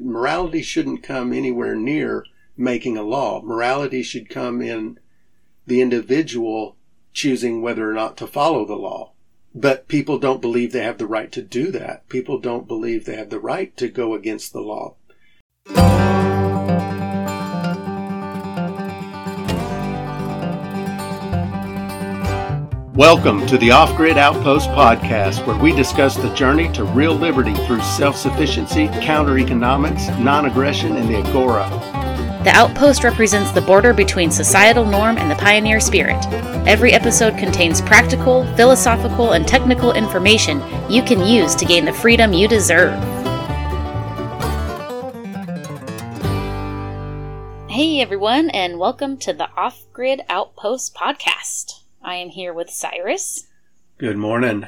morality shouldn't come anywhere near making a law. Morality should come in the individual choosing whether or not to follow the law. But people don't believe they have the right to do that. People don't believe they have the right to go against the law. Welcome to the Off Grid Outpost podcast, where we discuss the journey to real liberty through self sufficiency, counter economics, non aggression, and the Agora. The outpost represents the border between societal norm and the pioneer spirit. Every episode contains practical, philosophical, and technical information you can use to gain the freedom you deserve. Hey everyone, and welcome to the Off Grid Outpost podcast. I am here with Cyrus, Good morning.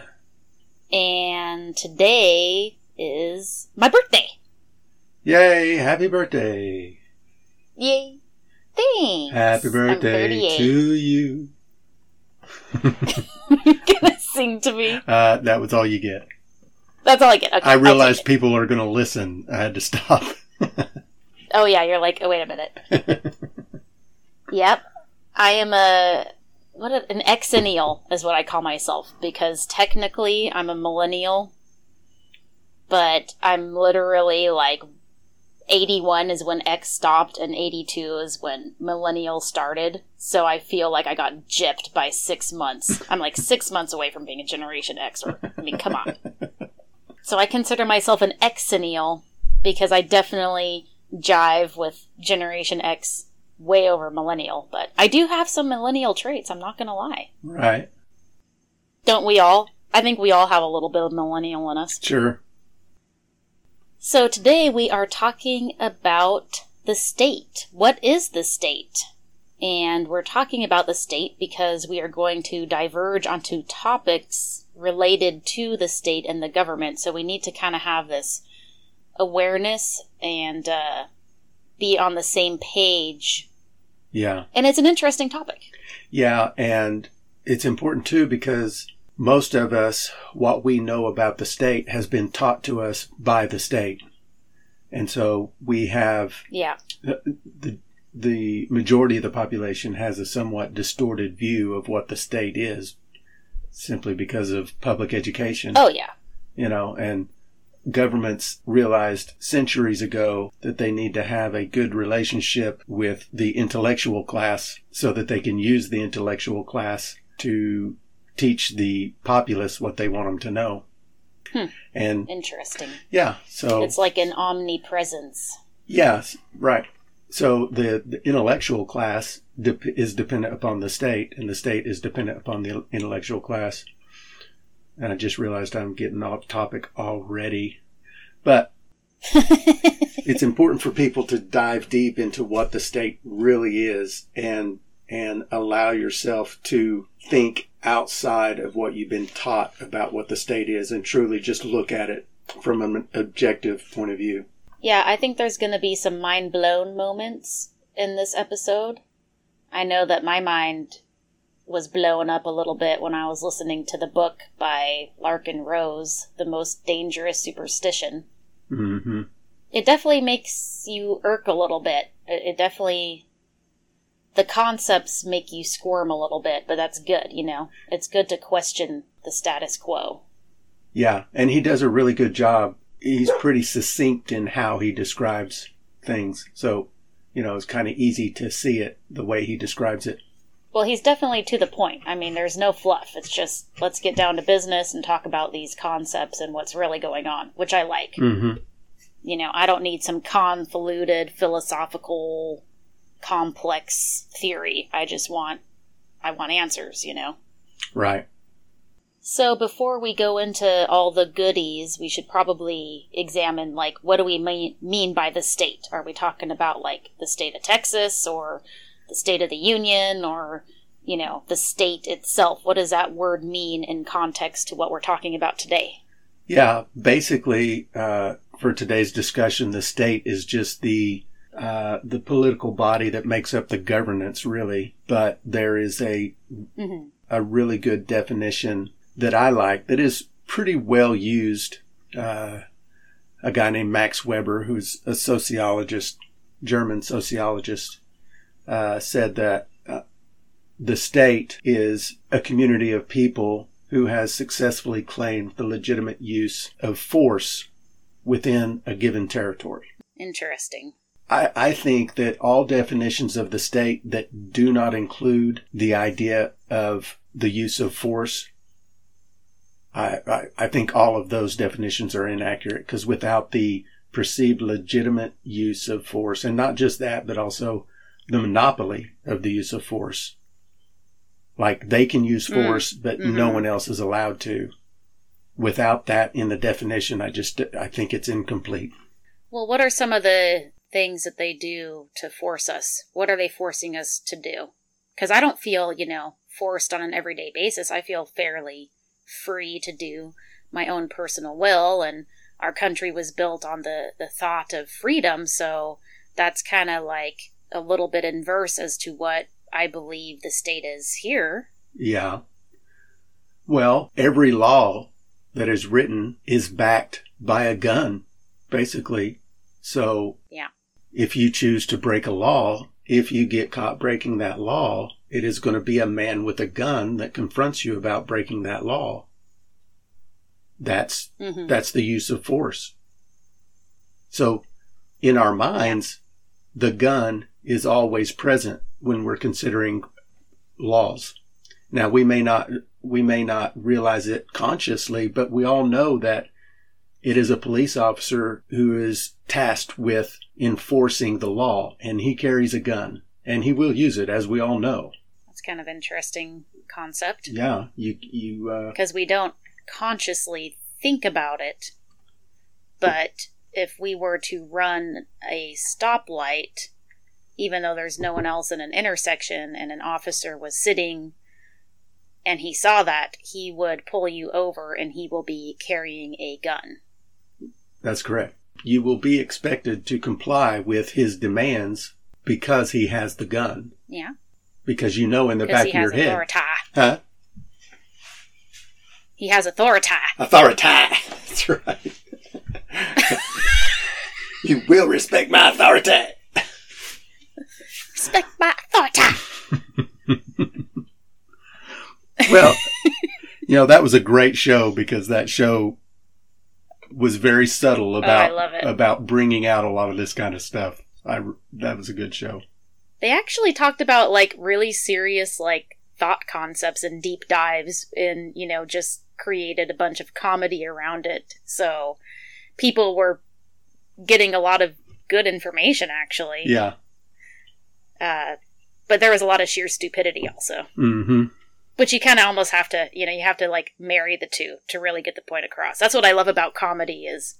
and today is my birthday. Yay! Happy birthday! Yay! Thanks. Happy birthday to you. You're gonna sing to me. Uh, that was all you get. That's all I get. Okay, I realized people are going to listen. I had to stop. Oh yeah, you're like, oh wait a minute. Yep, I am a what a, an exennial is what I call myself because technically I'm a millennial, but I'm literally like 81 is when X stopped and 82 is when millennial started. So I feel like I got gypped by six months. I'm like six months away from being a Generation X. Or I mean, come on. So I consider myself an exennial because I definitely jive with Generation X way over millennial. But I do have some millennial traits. I'm not gonna lie. right. Don't we all? I think we all have a little bit of millennial in us. Sure. So today we are talking about the state. What is the state? And we're talking about the state because we are going to diverge onto topics related to the state and the government. So we need to kind of have this awareness and uh, be on the same page. Yeah. And it's an interesting topic. Yeah. And it's important too because most of us, what we know about the state has been taught to us by the state. And so we have Yeah. the the majority of the population has a somewhat distorted view of what the state is simply because of public education Oh, yeah. you know and governments realized centuries ago that they need to have a good relationship with the intellectual class so that they can use the intellectual class to teach the populace what they want them to know Hmm. and Interesting. yeah so It's like an omnipresence. Yes, right. So the, the intellectual class dep is dependent upon the state, and the state is dependent upon the intellectual class. And I just realized I'm getting off topic already. But it's important for people to dive deep into what the state really is and and allow yourself to think outside of what you've been taught about what the state is and truly just look at it from an objective point of view. Yeah, I think there's going to be some mind blown moments in this episode. I know that my mind was blown up a little bit when I was listening to the book by Larken Rose, The Most Dangerous Superstition. hmm It definitely makes you irk a little bit. It, it definitely. The concepts make you squirm a little bit, but that's good, you know? It's good to question the status quo. Yeah, and he does a really good job. He's pretty succinct in how he describes things. So, you know, it's kind of easy to see it the way he describes it. Well, he's definitely to the point. I mean, there's no fluff. It's just let's get down to business and talk about these concepts and what's really going on, which I like. hmm You know, I don't need some convoluted philosophical complex theory. I just want I want answers, you know. Right. So before we go into all the goodies, we should probably examine like what do we mean, mean by the state? Are we talking about like the state of Texas or the state of the union or you know, the state itself? What does that word mean in context to what we're talking about today? Yeah, basically, uh, for today's discussion, the state is just the uh, the political body that makes up the governance, really. But there is a hmm a really good definition that I like that is pretty well used. Uh, a guy named Max Weber, who's a sociologist, German sociologist, uh, said that uh, the state is a community of people who has successfully claimed the legitimate use of force within a given territory. Interesting. I, I think that all definitions of the state that do not include the idea of the use of force, I, I, I think all of those definitions are inaccurate because without the perceived legitimate use of force, and not just that, but also the monopoly of the use of force, like they can use Mm. force, but no Mhm. one else is allowed to. Without that in the definition, I just I think it's incomplete. Well, what are some of the things that they do to force us? What are they forcing us to do? Because I don't feel, you know, forced on an everyday basis. I feel fairly free to do my own personal will, and our country was built on the, the thought of freedom, so that's kind of like a little bit inverse as to what I believe the state is here. Yeah. Well, every law that is written is backed by a gun, basically. So, Yeah. if you choose to break a law, if you get caught breaking that law, it is going to be a man with a gun that confronts you about breaking that law. That's hmm that's the use of force. So, in our minds, the gun is always present when we're considering laws. Now, we may not we may not realize it consciously, but we all know that it is a police officer who is tasked with enforcing the law, and he carries a gun, and he will use it, as we all know. That's kind of interesting concept. Yeah, you you uh, because we don't consciously think about it. But if we were to run a stoplight, even though there's no one else in an intersection and an officer was sitting and he saw that, he would pull you over and he will be carrying a gun. That's correct. You will be expected to comply with his demands because he has the gun. Yeah. Because you know in the back of your has head. authority. Huh? He has authority. Authority. That's right. you will respect my authority. Respect my authority. Well, you know, that was a great show because that show was very subtle about Oh, I love it. about bringing out a lot of this kind of stuff. I that was a good show. They actually talked about like really serious like thought concepts and deep dives and you know just created a bunch of comedy around it. So people were getting a lot of good information actually. Yeah. Uh, but there was a lot of sheer stupidity also, Mm-hmm. which you kind of almost have to, you know, you have to like marry the two to really get the point across. That's what I love about comedy is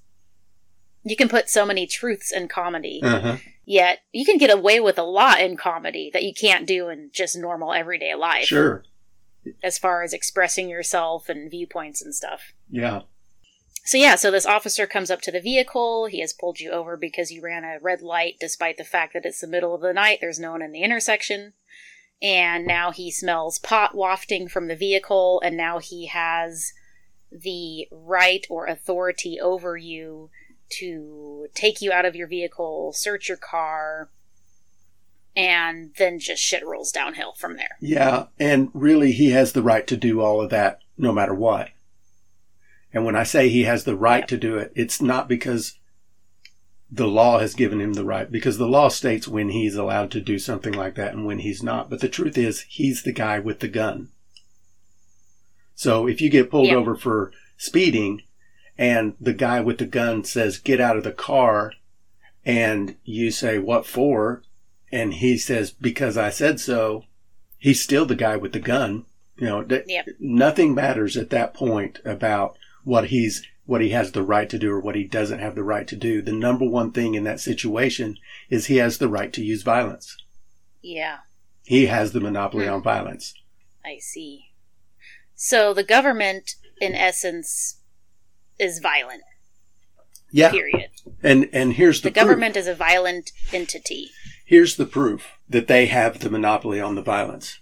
you can put so many truths in comedy. Uh-huh. Yet you can get away with a lot in comedy that you can't do in just normal everyday life. Sure. As far as expressing yourself and viewpoints and stuff. Yeah. So yeah, so this officer comes up to the vehicle. He has pulled you over because you ran a red light, despite the fact that it's the middle of the night. There's no one in the intersection. And now he smells pot wafting from the vehicle, and now he has the right or authority over you to take you out of your vehicle, search your car, and then just shit rolls downhill from there. Yeah, and really he has the right to do all of that no matter what. And when I say he has the right to do it, it's not because the law has given him the right, because the law states when he's allowed to do something like that and when he's not. But the truth is, he's the guy with the gun. So if you get pulled Yeah. over for speeding and the guy with the gun says, get out of the car, and you say, what for? And he says, because I said so, he's still the guy with the gun. You know, th- nothing matters at that point about what he's what he has the right to do or what he doesn't have the right to do. The number one thing in that situation is he has the right to use violence. Yeah. He has the monopoly Hmm. on violence. I see. So the government, in essence, is violent. Yeah, Period. and and here's the, The proof. government is a violent entity. Here's the proof that they have the monopoly on the violence.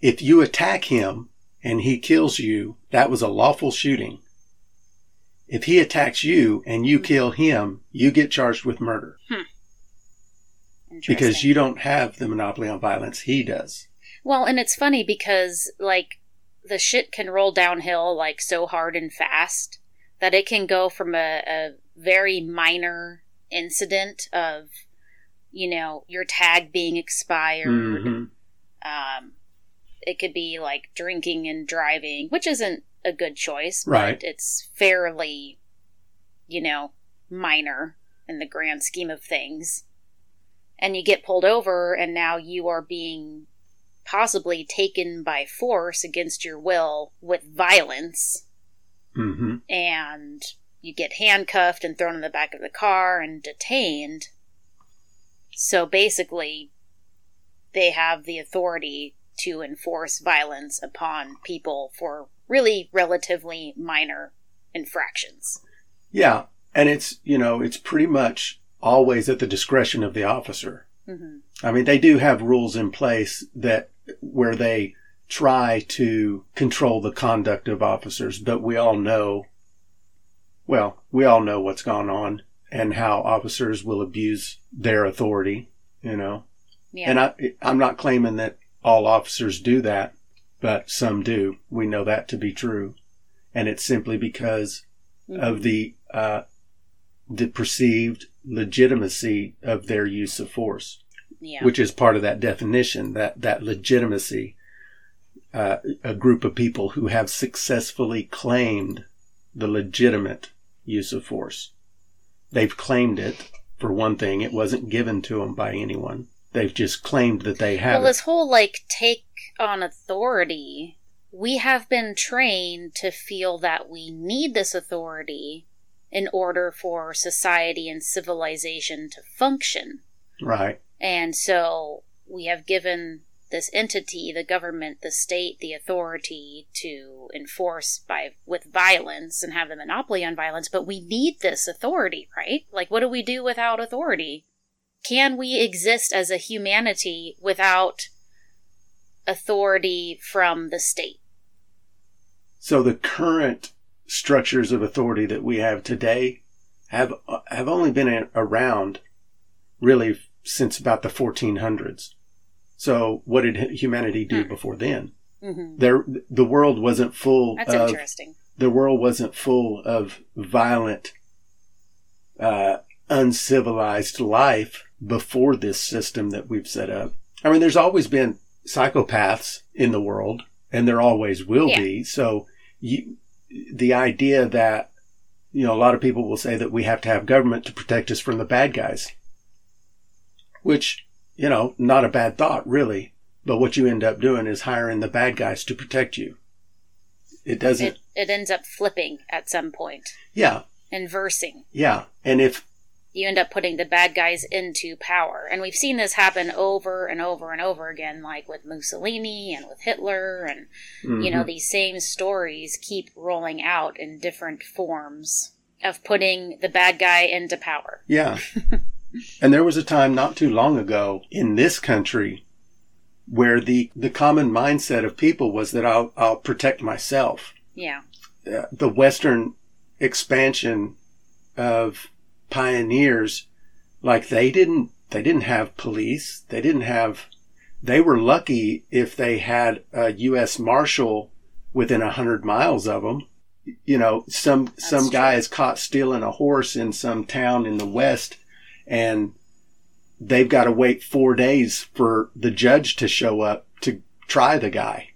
If you attack him and he kills you, that was a lawful shooting. If he attacks you and you kill him, you get charged with murder because you don't have the monopoly on violence. He does. Well, and it's funny because like the shit can roll downhill like so hard and fast that it can go from a, a very minor incident of you know your tag being expired. Mhm. Um, it could be like drinking and driving, which isn't a good choice, Right. but it's fairly, you know, minor in the grand scheme of things. And you get pulled over, and now you are being possibly taken by force against your will with violence, Mhm. and you get handcuffed and thrown in the back of the car and detained. So basically, they have the authority to enforce violence upon people for really relatively minor infractions. Yeah, and it's you know it's pretty much always at the discretion of the officer. hmm I mean, they do have rules in place that where they try to control the conduct of officers, but we all know, well, we all know what's gone on and how officers will abuse their authority, you know. Yeah. And I, I'm not claiming that all officers do that, but some do. We know that to be true. And it's simply because Mhm. of the, uh, the perceived legitimacy of their use of force yeah. which is part of that definition, that, that legitimacy. Uh, a group of people who have successfully claimed the legitimate use of force. They've claimed it, for one thing. It wasn't given to them by anyone. They've just claimed that they have well, this whole like take on authority, we have been trained to feel that we need this authority in order for society and civilization to function. Right. And so we have given this entity, the government, the state, the authority to enforce by with violence and have the monopoly on violence, but we need this authority, right? Like what do we do without authority? Can we exist as a humanity without authority from the state? So the current structures of authority that we have today have have only been around really since about the 1400s. So what did humanity do Hmm. before then? hmm There, the world wasn't full That's of interesting. the world wasn't full of violent, uh, uncivilized life before this system that we've set up. I mean, there's always been psychopaths in the world, and there always will Yeah. be. So, you, the idea that you know, a lot of people will say that we have to have government to protect us from the bad guys, which you know, not a bad thought, really. But what you end up doing is hiring the bad guys to protect you. It doesn't. It, it ends up flipping at some point, Yeah, inversing. yeah. And if you end up putting the bad guys into power. And we've seen this happen over and over and over again, like with Mussolini and with Hitler. And, you know, Mhm. these same stories keep rolling out in different forms of putting the bad guy into power. yeah. and there was a time not too long ago in this country where the the common mindset of people was that I'll I'll protect myself. Yeah. Uh, the Western expansion of pioneers, like they didn't they didn't have police. They didn't have. They were lucky if they had a U.S. Marshal within a hundred miles of them. You know, some some true. guy is caught stealing a horse in some town in the West, and they've got to wait four days for the judge to show up to try the guy.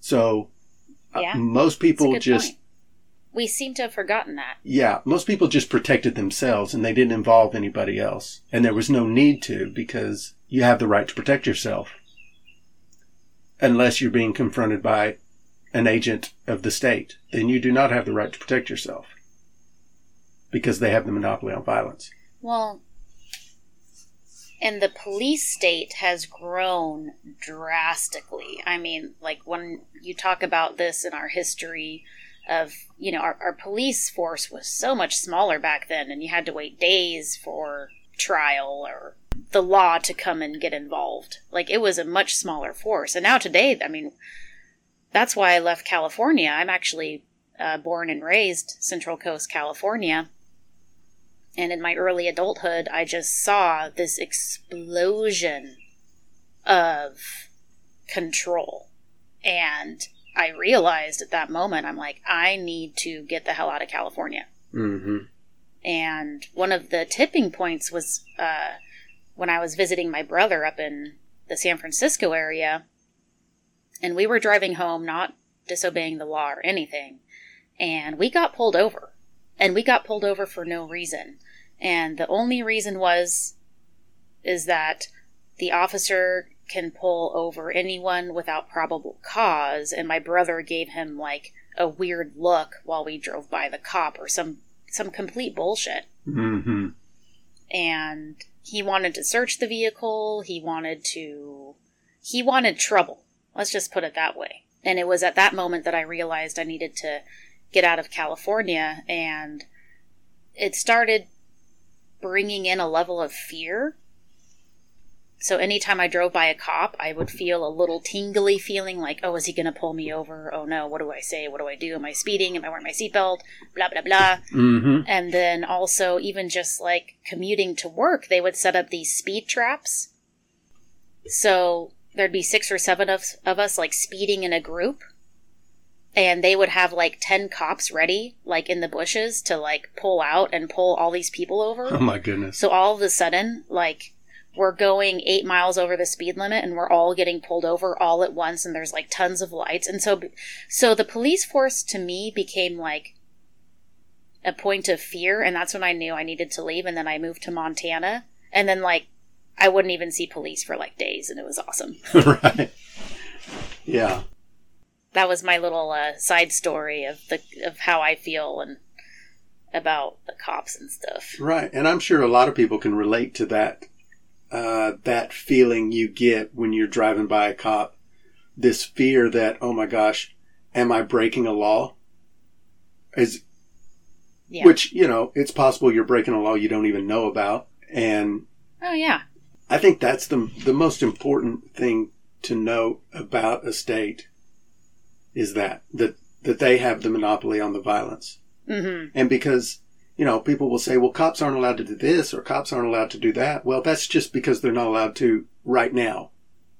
So uh, Yeah, most people just point. We seem to have forgotten that. yeah, most people just protected themselves and they didn't involve anybody else. And there was no need to because you have the right to protect yourself. Unless you're being confronted by an agent of the state, then you do not have the right to protect yourself because they have the monopoly on violence. Well, and the police state has grown drastically. I mean, like when you talk about this in our history of, you know, our, our police force was so much smaller back then, and you had to wait days for trial or the law to come and get involved. Like it was a much smaller force. And now today, I mean, that's why I left California. I'm actually uh, born and raised Central Coast, California. And in my early adulthood, I just saw this explosion of control. And I realized at that moment, I'm like, I need to get the hell out of California. Mm-hmm. And one of the tipping points was uh, when I was visiting my brother up in the San Francisco area. And we were driving home, not disobeying the law or anything. And we got pulled over. And we got pulled over for no reason. And the only reason was, is that the officer can pull over anyone without probable cause. And my brother gave him like a weird look while we drove by the cop or some, some complete bullshit. Mm-hmm. And he wanted to search the vehicle. He wanted to, he wanted trouble. Let's just put it that way. And it was at that moment that I realized I needed to get out of California. And it started bringing in a level of fear. So anytime I drove by a cop, I would feel a little tingly feeling like, oh, is he going to pull me over? Oh no, what do I say? What do I do? Am I speeding? Am I wearing my seatbelt? Blah, blah, blah. Mm-hmm. And then also, even just like commuting to work, they would set up these speed traps. So there'd be six or seven of, of us like speeding in a group. And they would have like 10 cops ready, like in the bushes, to like pull out and pull all these people over. Oh my goodness. So all of a sudden, like, we're going eight miles over the speed limit and we're all getting pulled over all at once and there's like tons of lights. And so, so the police force to me became like a point of fear. And that's when I knew I needed to leave. And then I moved to Montana and then like, I wouldn't even see police for like days and it was awesome. right. Yeah. That was my little uh, side story of the, of how I feel and about the cops and stuff. Right. And I'm sure a lot of people can relate to that uh, that feeling you get when you're driving by a cop. This fear that, oh my gosh, am I breaking a law? Is Yeah. which you know it's possible you're breaking a law you don't even know about, and oh yeah. I think that's the the most important thing to know about a state is that that that they have the monopoly on the violence, hmm and because you know people will say, well, cops aren't allowed to do this or cops aren't allowed to do that. Well, that's just because they're not allowed to right now.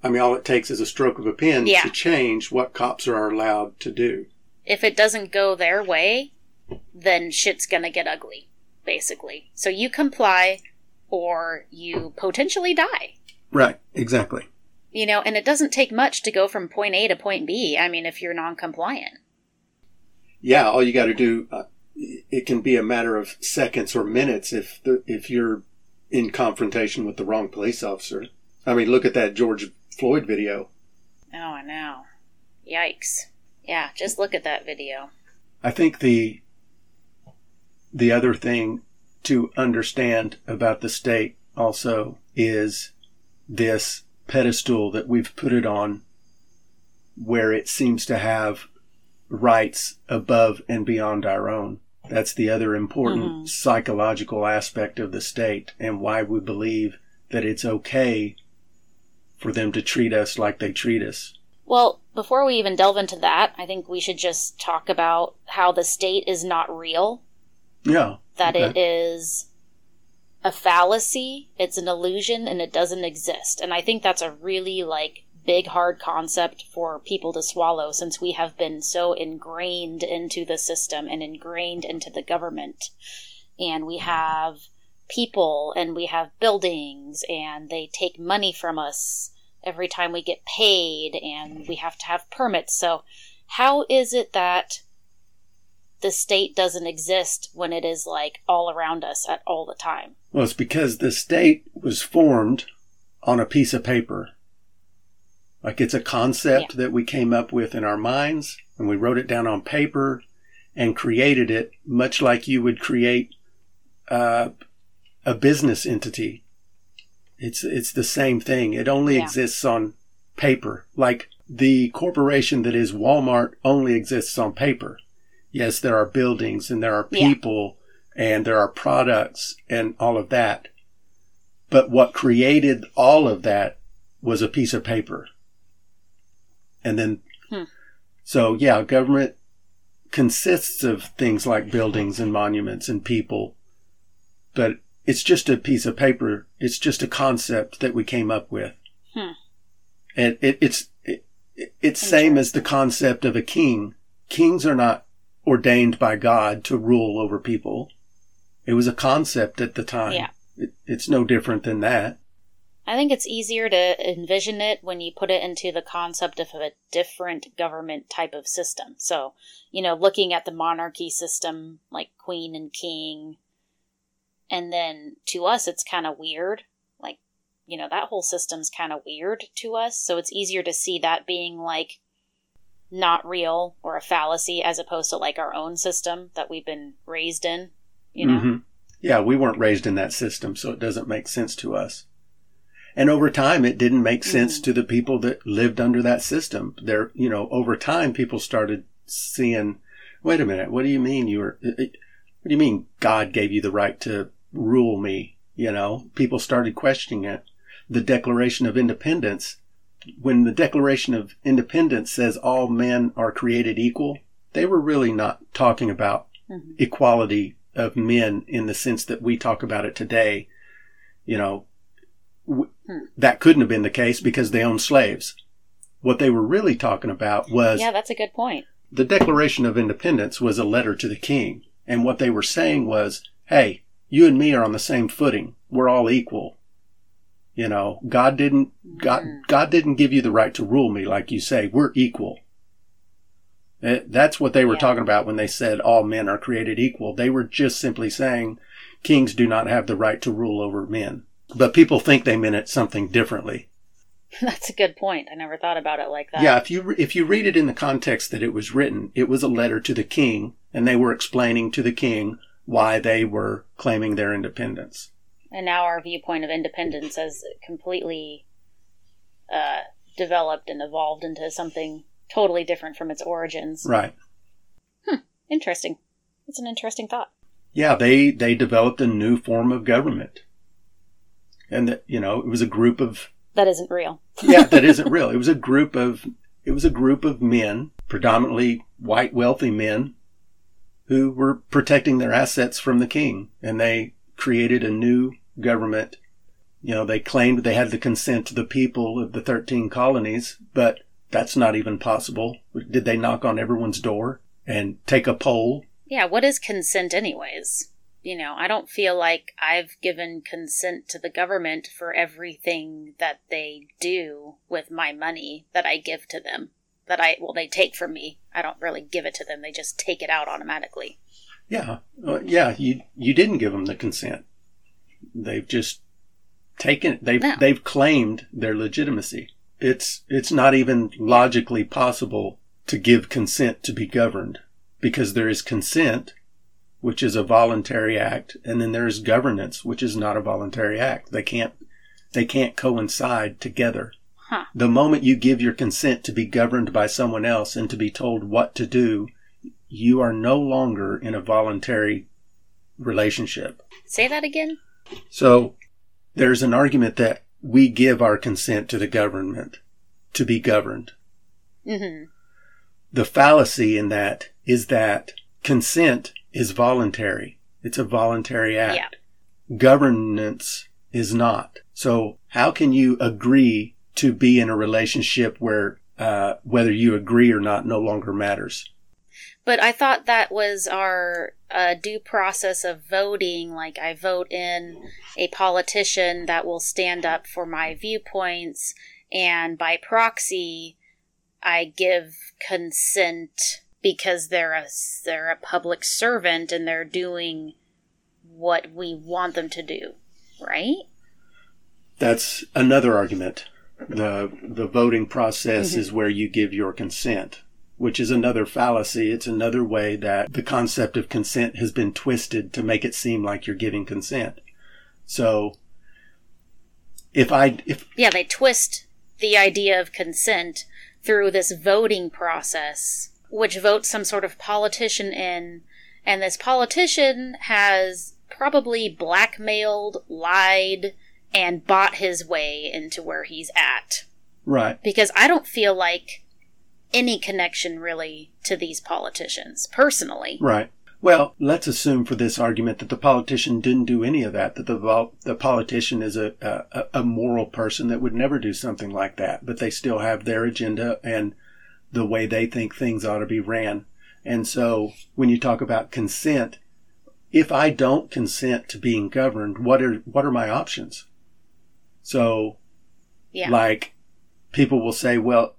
I mean, all it takes is a stroke of a pen Yeah. to change what cops are allowed to do. if it doesn't go their way, then shit's gonna get ugly, basically. So you comply or you potentially die. Right. Exactly. You know, and it doesn't take much to go from point A to point B. I mean, if you're non compliant. yeah, all you got to do, uh, it can be a matter of seconds or minutes if the, if you're in confrontation with the wrong police officer. I mean, look at that George Floyd video. Oh, I know. Yikes. Yeah, just look at that video. I think the the other thing to understand about the state also is this pedestal that we've put it on where it seems to have rights above and beyond our own. That's the other important Mhm. psychological aspect of the state and why we believe that it's okay for them to treat us like they treat us. Well, before we even delve into that, I think we should just talk about how the state is not real. Yeah. that Okay. it is a fallacy, it's an illusion, and it doesn't exist. And I think that's a really like big hard concept for people to swallow since we have been so ingrained into the system and ingrained into the government. And we have people and we have buildings and they take money from us every time we get paid and we have to have permits. So how is it that the state doesn't exist when it is like all around us at all the time. Well, it's because the state was formed on a piece of paper. Like it's a concept that we came up with in our minds and we wrote it down on paper and created it much like you would create uh, a business entity. It's, it's the same thing. It only Yeah. exists on paper. Like the corporation that is Walmart only exists on paper. Yes, there are buildings and there are Yeah. people and there are products and all of that. But what created all of that was a piece of paper. And then, Hmm. so yeah, government consists of things like buildings and monuments and people, but it's just a piece of paper. It's just a concept that we came up with. Hmm. And it, it's, it, it's same as the concept of a king. Kings are not ordained by God to rule over people. It was a concept at the time. Yeah. It, it's no different than that. I think it's easier to envision it when you put it into the concept of a different government type of system. So, you know, looking at the monarchy system, like queen and king, and then to us, it's kind of weird. Like, you know, that whole system's kind of weird to us. So it's easier to see that being like not real or a fallacy as opposed to like our own system that we've been raised in, you know? Mhm. Yeah, we weren't raised in that system, so it doesn't make sense to us. And over time, it didn't make sense Mhm. to the people that lived under that system. There, you know, over time, people started seeing, wait a minute, what do you mean you were, what do you mean God gave you the right to rule me? You know, people started questioning it. The Declaration of Independence, when the Declaration of Independence says all men are created equal, they were really not talking about Mhm. equality of men in the sense that we talk about it today. You know, w- Hmm. that couldn't have been the case because they owned slaves. What they were really talking about was Yeah, that's a good point. the Declaration of Independence was a letter to the king. And what they were saying was, hey, you and me are on the same footing. We're all equal. You know, God didn't, God, Mhm. God didn't give you the right to rule me, like you say. We're equal. Eh, That's what they were Yeah. talking about when they said all men are created equal. They were just simply saying kings do not have the right to rule over men. But people think they meant it something differently. That's a good point. I never thought about it like that. Yeah, if you if you read it in the context that it was written, it was a letter to the king, and they were explaining to the king why they were claiming their independence. And now our viewpoint of independence has completely uh, developed and evolved into something totally different from its origins. Right. Interesting. It's an interesting thought. Yeah, they they developed a new form of government, and that you know it was a group of That isn't real. yeah that isn't real. It was a group of it was a group of men, predominantly white wealthy men, who were protecting their assets from the king, and they created a new government. You know, they claimed they had the consent of the people of the 13 colonies, but that's not even possible. Did they knock on everyone's door and take a poll? Yeah, what is consent, anyways? You know, I don't feel like I've given consent to the government for everything that they do with my money that I give to them. That I, well, they take from me. I don't really give it to them, they just take it out automatically. Yeah, uh, yeah. You you didn't give them the consent. They've just taken it. They've No. they've claimed their legitimacy. It's it's not even logically possible to give consent to be governed because there is consent, which is a voluntary act, and then there is governance, which is not a voluntary act. They can't they can't coincide together. Huh. The moment you give your consent to be governed by someone else and to be told what to do, you are no longer in a voluntary relationship. Say that again? So there's an argument that we give our consent to the government to be governed. hmm The fallacy in that is that consent is voluntary. It's a voluntary act. Governance is not. So how can you agree to be in a relationship where uh, whether you agree or not no longer matters? But I thought that was our uh, due process of voting. Like, I vote in a politician that will stand up for my viewpoints, and by proxy, I give consent because they're a they're a public servant and they're doing what we want them to do, right? That's another argument. The the voting process Mhm. is where you give your consent, which is another fallacy. It's another way that the concept of consent has been twisted to make it seem like you're giving consent. So if I if Yeah, they twist the idea of consent through this voting process, which votes some sort of politician in, and this politician has probably blackmailed, lied, and bought his way into where he's at. right, Because I don't feel like any connection really to these politicians personally. Right. Well, let's assume for this argument that the politician didn't do any of that, that the, the politician is a, a, a moral person that would never do something like that, but they still have their agenda and the way they think things ought to be ran. And so when you talk about consent, if I don't consent to being governed, what are, what are my options? So, Yeah. like, people will say, well,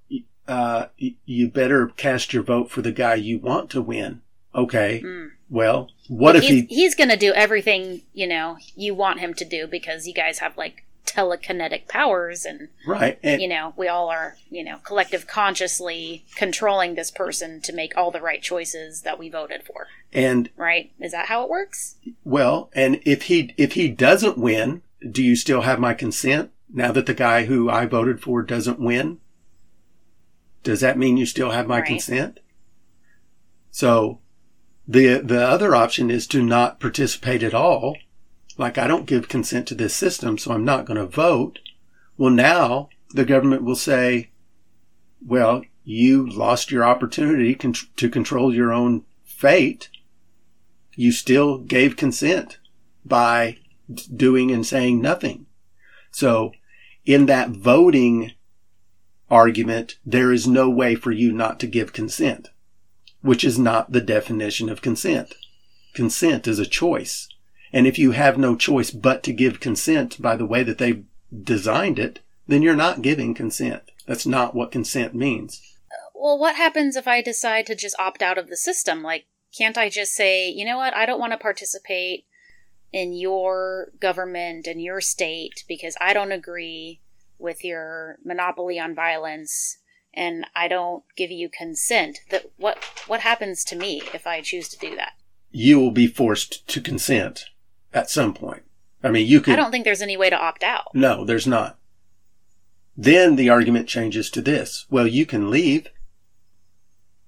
uh, you better cast your vote for the guy you want to win. Okay. Mm. Well, what if he's, he, he's going to do everything, you know, you want him to do because you guys have like telekinetic powers and right. And, you know, we all are, you know, collective consciously controlling this person to make all the right choices that we voted for. and Right? Is that how it works? well, and if he, if he doesn't win, do you still have my consent now that the guy who I voted for doesn't win? Does that mean you still have my Right. consent? So the, the other option is to not participate at all. Like I don't give consent to this system, so I'm not going to vote. Well, now the government will say, well, you lost your opportunity con- to control your own fate. You still gave consent by doing and saying nothing. So in that voting argument, there is no way for you not to give consent, which is not the definition of consent. Consent is a choice. And if you have no choice but to give consent by the way that they've designed it, then you're not giving consent. That's not what consent means. Well, what happens if I decide to just opt out of the system? Like, can't I just say, you know what, I don't want to participate in your government and your state because I don't agree with your monopoly on violence and I don't give you consent. That what what happens to me if I choose to do that? You will be forced to consent at some point. I mean, you could. I don't think there's any way to opt out. No, there's not. Then the argument changes to this. Well, you can leave.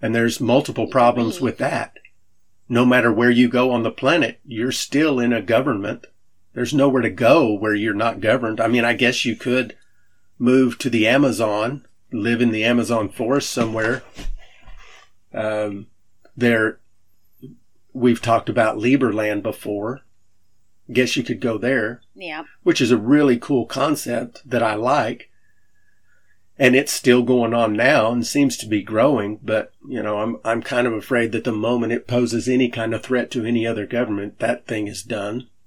And there's multiple can problems leave. with that. No matter where you go on the planet, you're still in a government. There's nowhere to go where you're not governed. I mean, I guess you could move to the Amazon, live in the Amazon forest somewhere. Um, there, we've talked about Liberland before. Guess you could go there Yeah. which is a really cool concept that I like. And it's still going on now and seems to be growing, but you know, I'm I'm kind of afraid that the moment it poses any kind of threat to any other government, that thing is done.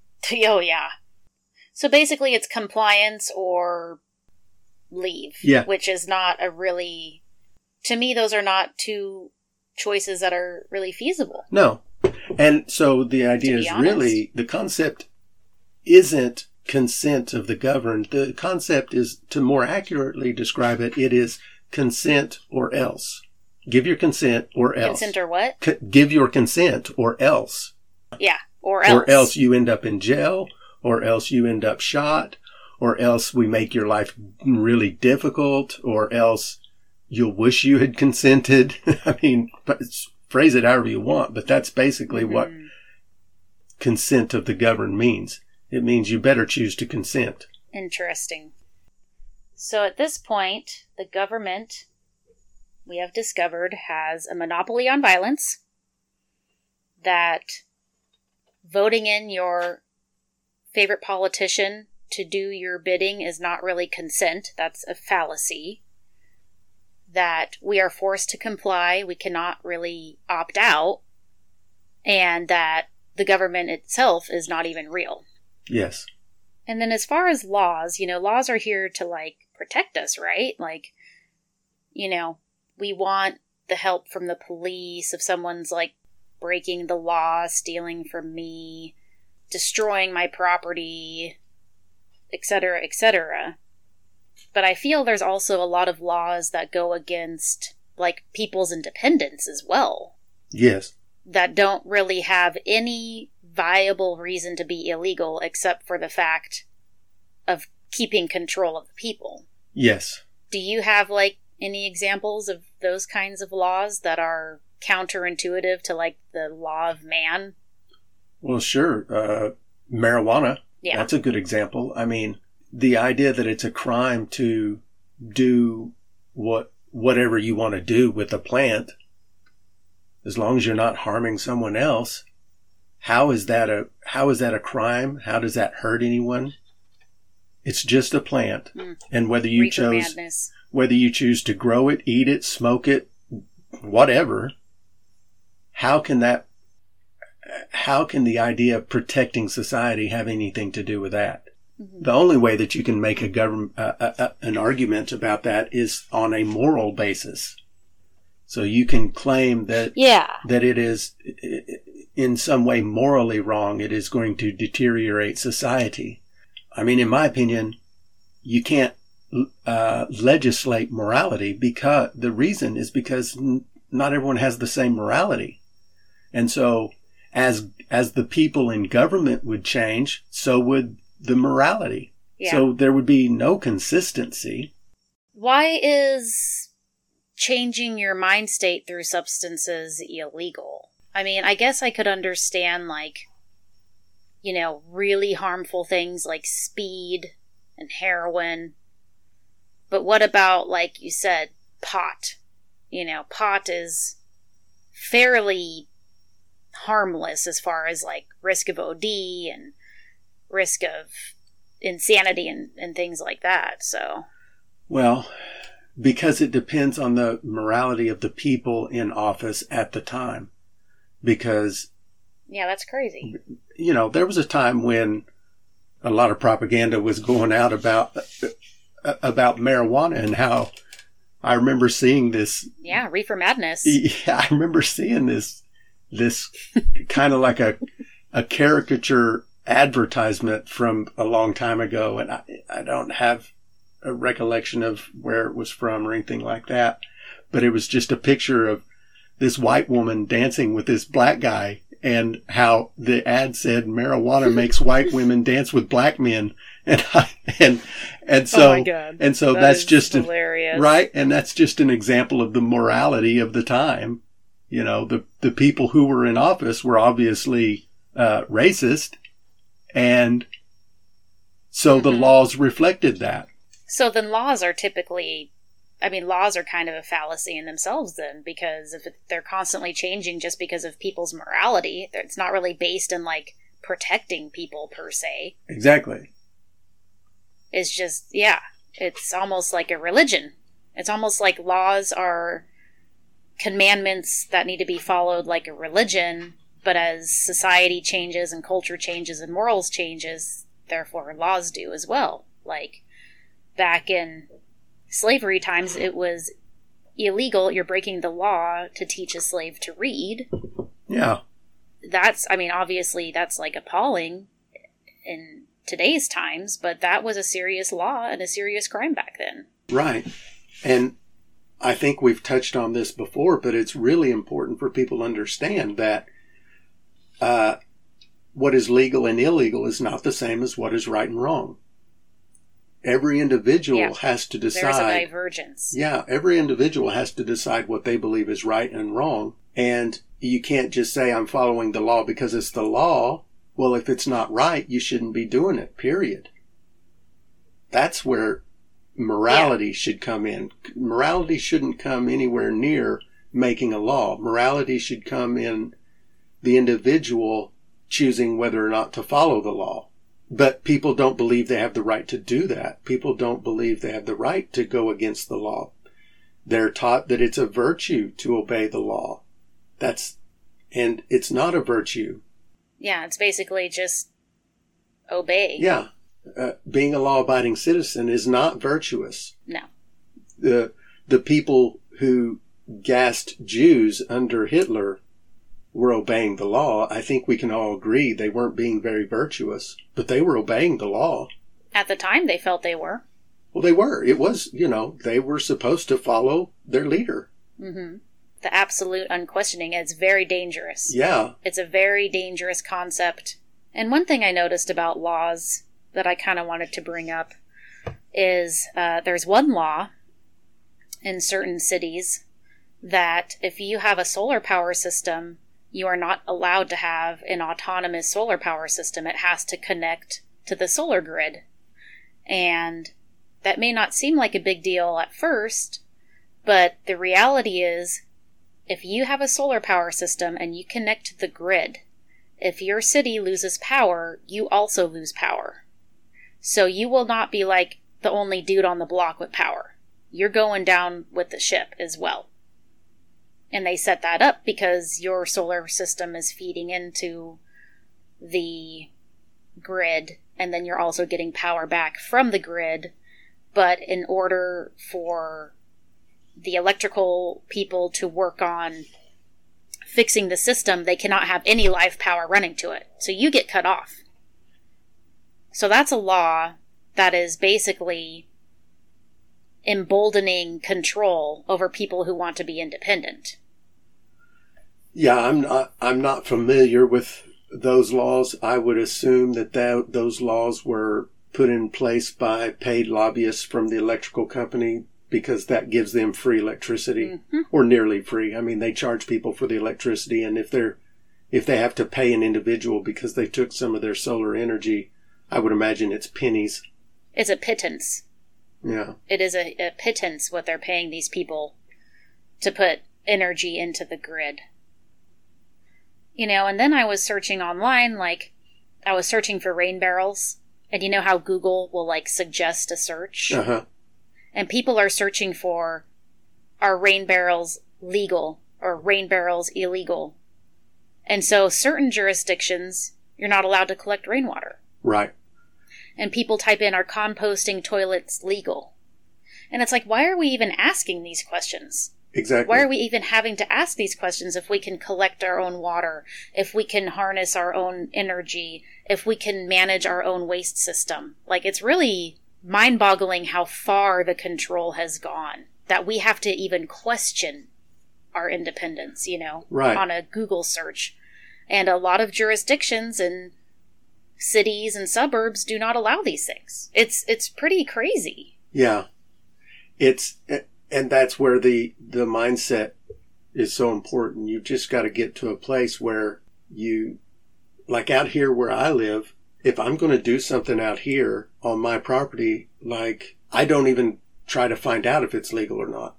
Oh yeah. So basically it's compliance or leave. Yeah. Which is not a really to me those are not two choices that are really feasible. No. And so the idea is honest. really the concept isn't consent of the governed. The concept is to more accurately describe it, it is consent or else. Give your consent or else. Consent or what? C- give your consent or else. Yeah. Or else. or else you end up in jail, or else you end up shot, or else we make your life really difficult, or else you'll wish you had consented. I mean, but phrase it however you want, but that's basically what Mhm. consent of the governed means. It means you better choose to consent. Interesting. So at this point, the government, we have discovered, has a monopoly on violence. That voting in your favorite politician to do your bidding is not really consent. That's a fallacy. That we are forced to comply. We cannot really opt out. And that the government itself is not even real. Yes. And then as far as laws, you know, laws are here to like protect us, right? Like, you know, we want the help from the police if someone's like breaking the law, stealing from me, destroying my property, etc., etc. But I feel there's also a lot of laws that go against like people's independence as well Yes. that don't really have any viable reason to be illegal except for the fact of keeping control of the people. Yes. Do you have like any examples of those kinds of laws that are counterintuitive to like the law of man? Well, sure. Uh, marijuana. Yeah. That's a good example. I mean, the idea that it's a crime to do what whatever you want to do with a plant, as long as you're not harming someone else, how is that a how is that a crime? How does that hurt anyone? It's just a plant, Mm. and whether you Reefer chose madness. whether you choose to grow it, eat it, smoke it, whatever, how can that how can the idea of protecting society have anything to do with that? Mhm. The only way that you can make a government uh, uh, uh, an argument about that is on a moral basis. So you can claim that Yeah. that it is i- i- in some way morally wrong. It is going to deteriorate society. I mean, in my opinion, you can't uh, legislate morality because the reason is because n- not everyone has the same morality. And so as, as the people in government would change, so would the morality. Yeah. So there would be no consistency. Why is changing your mind state through substances illegal? I mean, I guess I could understand, like, you know, really harmful things like speed and heroin. But what about, like you said, pot? You know, pot is fairly harmless as far as, like, risk of OD and risk of insanity and, and things like that, so. Well, because it depends on the morality of the people in office at the time. Because, Yeah, that's crazy. you know, there was a time when a lot of propaganda was going out about, uh, about marijuana and how I remember seeing this. Yeah, reefer madness. Yeah, I remember seeing this, this kind of like a, a caricature advertisement from a long time ago. And I, I don't have a recollection of where it was from or anything like that. But it was just a picture of this white woman dancing with this black guy and how the ad said marijuana makes white women dance with black men. And I, and, and so, oh my god. and so That that's just an, hilarious. right. And that's just an example of the morality of the time. You know, the, the people who were in office were obviously, uh, racist. And so the Mhm. laws reflected that. So then laws are typically I mean laws are kind of a fallacy in themselves then because if they're constantly changing just because of people's morality, it's not really based in like protecting people per se. Exactly. It's just yeah, it's almost like a religion. It's almost like laws are commandments that need to be followed like a religion, but as society changes and culture changes and morals changes, therefore laws do as well. Like back in slavery times it was illegal, you're breaking the law to teach a slave to read. Yeah. That's I mean obviously that's like appalling in today's times, but that was a serious law and a serious crime back then. Right. And I think we've touched on this before, but it's really important for people to understand that uh, what is legal and illegal is not the same as what is right and wrong. Every individual Yeah. has to decide. There's a divergence. Yeah, every individual has to decide what they believe is right and wrong. And you can't just say, I'm following the law because it's the law. Well, if it's not right, you shouldn't be doing it, period. That's where morality should come in. Morality shouldn't come anywhere near making a law. Morality should come in the individual choosing whether or not to follow the law. But people don't believe they have the right to do that. People don't believe they have the right to go against the law. They're taught that it's a virtue to obey the law. That's, and it's not a virtue. Yeah, it's basically just obey. Yeah. Uh, being a law abiding citizen is not virtuous. No. The, the people who gassed Jews under Hitler were obeying the law. I think we can all agree they weren't being very virtuous, but they were obeying the law. At the time, they felt they were. Well, they were. It was, you know, they were supposed to follow their leader. hmm The absolute unquestioning. It's very dangerous. Yeah. It's a very dangerous concept. And one thing I noticed about laws that I kind of wanted to bring up is uh, there's one law in certain cities that if you have a solar power system, you are not allowed to have an autonomous solar power system. It has to connect to the solar grid. And that may not seem like a big deal at first, But the reality is, if you have a solar power system and you connect to the grid, if your city loses power, you also lose power. So you will not be like the only dude on the block with power. You're going down with the ship as well. And they set that up because your solar system is feeding into the grid, and then you're also getting power back from the grid. But in order for the electrical people to work on fixing the system, they cannot have any live power running to it. So you get cut off. So that's a law that is basically emboldening control over people who want to be independent. Yeah, I'm not. I'm not familiar with those laws. I would assume that, that those laws were put in place by paid lobbyists from the electrical company because that gives them free electricity mm-hmm. or nearly free. I mean, they charge people for the electricity, and if they're if they have to pay an individual because they took some of their solar energy, I would imagine it's pennies. It's a pittance. Yeah. It is a, a pittance what they're paying these people to put energy into the grid. You know, and then I was searching online, like, I was searching for rain barrels, and you know how Google will, like, suggest a search? Uh huh. And people are searching for are rain barrels legal or rain barrels illegal? And so certain jurisdictions, you're not allowed to collect rainwater. Right. And people type in, are composting toilets legal? And it's like, why are we even asking these questions? Exactly. Why are we even having to ask these questions if we can collect our own water, if we can harness our own energy, if we can manage our own waste system? Like, it's really mind boggling how far the control has gone that we have to even question our independence, you know, right. on a Google search. And a lot of jurisdictions and cities and suburbs do not allow these things. It's it's pretty crazy. Yeah. It's and that's where the the mindset is so important. You've just got to get to a place where you like out here where I live, if I'm going to do something out here on my property, like I don't even try to find out if it's legal or not.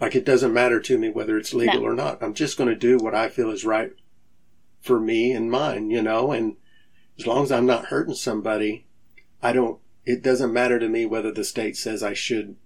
Like it doesn't matter to me whether it's legal no. or not. I'm just going to do what I feel is right for me and mine, you know, and as long as I'm not hurting somebody, I don't, it doesn't matter to me whether the state says I should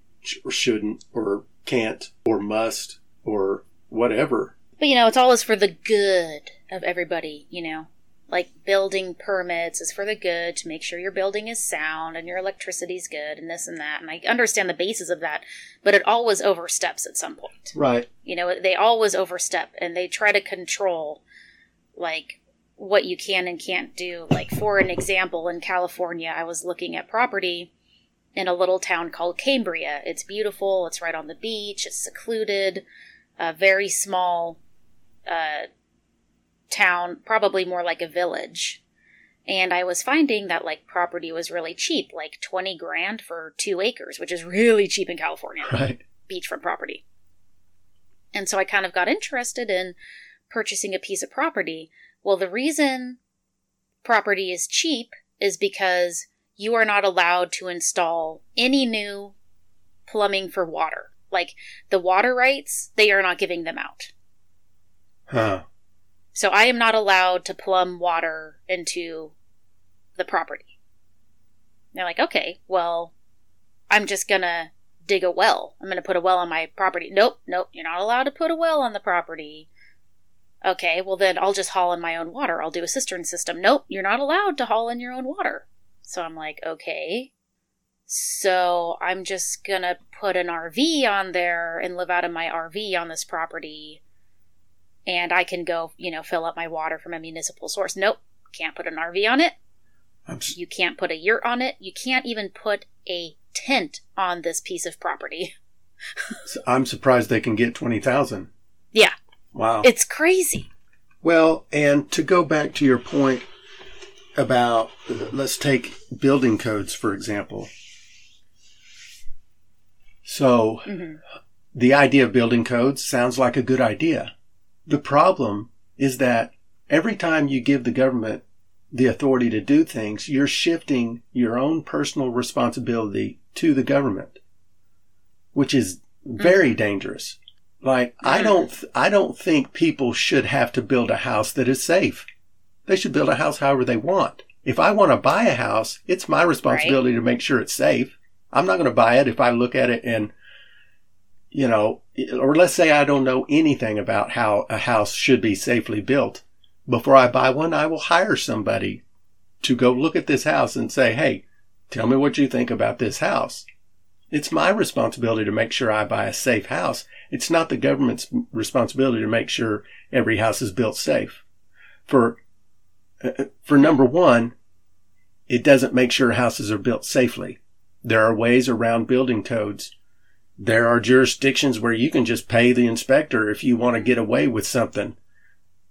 or shouldn't or can't or must or whatever. But you know, it's always for the good of everybody, you know. Like building permits is for the good to make sure your building is sound and your electricity's good and this and that. And I understand the basis of that, but it always oversteps at some point. Right. You know, they always overstep and they try to control like what you can and can't do. Like, for an example, in California, I was looking at property in a little town called Cambria. It's beautiful, it's right on the beach, it's secluded, a very small uh, town, probably more like a village. And I was finding that like property was really cheap, like 20 grand for two acres, which is really cheap in California. Right. Beachfront property. And so I kind of got interested in purchasing a piece of property well, the reason property is cheap is because you are not allowed to install any new plumbing for water. Like the water rights, they are not giving them out. Huh. So I am not allowed to plumb water into the property. They're like, okay, well, I'm just gonna dig a well. I'm gonna put a well on my property. Nope, nope, you're not allowed to put a well on the property. Okay, well then I'll just haul in my own water. I'll do a cistern system. Nope, you're not allowed to haul in your own water. So I'm like, okay. So I'm just gonna put an RV on there and live out of my RV on this property. And I can go, you know, fill up my water from a municipal source. Nope, can't put an RV on it. You can't put a yurt on it. You can't even put a tent on this piece of property. I'm surprised they can get 20,000. Yeah. Wow. It's crazy. Well, and to go back to your point about, let's take building codes, for example. So, mm-hmm. the idea of building codes sounds like a good idea. The problem is that every time you give the government the authority to do things, you're shifting your own personal responsibility to the government, which is Very dangerous. Like I don't th- I don't think people should have to build a house that is safe. They should build a house however they want. If I want to buy a house, it's my responsibility to make sure it's safe. I'm not going to buy it if I look at it and you know, or let's say I don't know anything about how a house should be safely built. Before I buy one, I will hire somebody to go look at this house and say, Hey, tell me what you think about this house. It's my responsibility to make sure I buy a safe house. It's not the government's responsibility to make sure every house is built safe. For, for number one, it doesn't make sure houses are built safely. There are ways around building codes. There are jurisdictions where you can just pay the inspector if you want to get away with something,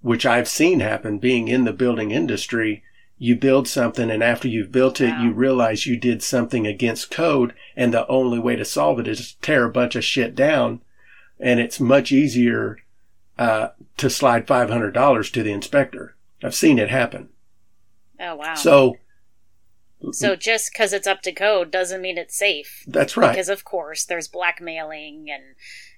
which I've seen happen being in the building industry you build something and after you've built it, wow. you realize you did something against code and the only way to solve it is to tear a bunch of shit down. And it's much easier, uh, to slide $500 to the inspector. I've seen it happen. Oh, wow. So, so just because it's up to code doesn't mean it's safe. That's right. Because of course there's blackmailing and,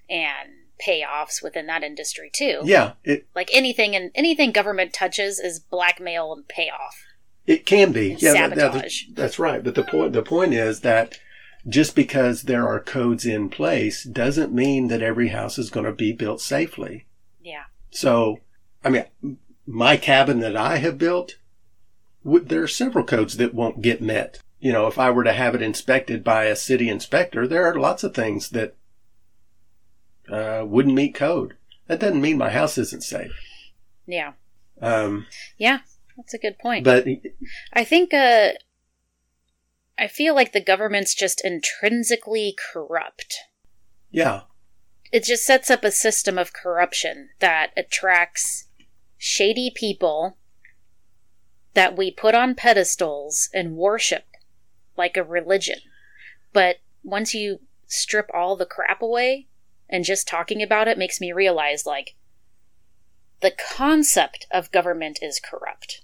and payoffs within that industry too. Yeah. It, like anything and anything government touches is blackmail and payoff. It can be. Yeah, sabotage. That, that's right. But the point the point is that just because there are codes in place doesn't mean that every house is going to be built safely. Yeah. So, I mean, my cabin that I have built, there are several codes that won't get met. You know, if I were to have it inspected by a city inspector, there are lots of things that uh, wouldn't meet code. That doesn't mean my house isn't safe. Yeah. Um, yeah. That's a good point. But I think uh I feel like the government's just intrinsically corrupt. Yeah. It just sets up a system of corruption that attracts shady people that we put on pedestals and worship like a religion. But once you strip all the crap away and just talking about it makes me realize like the concept of government is corrupt.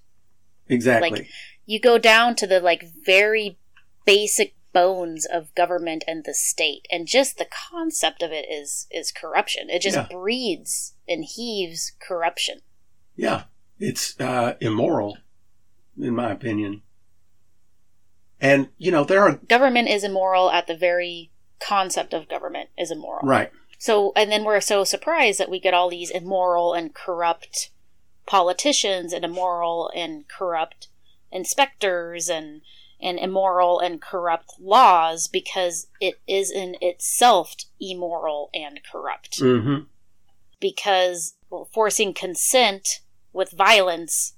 Exactly. Like you go down to the like very basic bones of government and the state and just the concept of it is is corruption. It just yeah. breeds and heaves corruption. Yeah. It's uh, immoral in my opinion. And you know, there are government is immoral at the very concept of government is immoral. Right. So, and then we're so surprised that we get all these immoral and corrupt politicians and immoral and corrupt inspectors and and immoral and corrupt laws because it is in itself immoral and corrupt. Mm-hmm. Because well, forcing consent with violence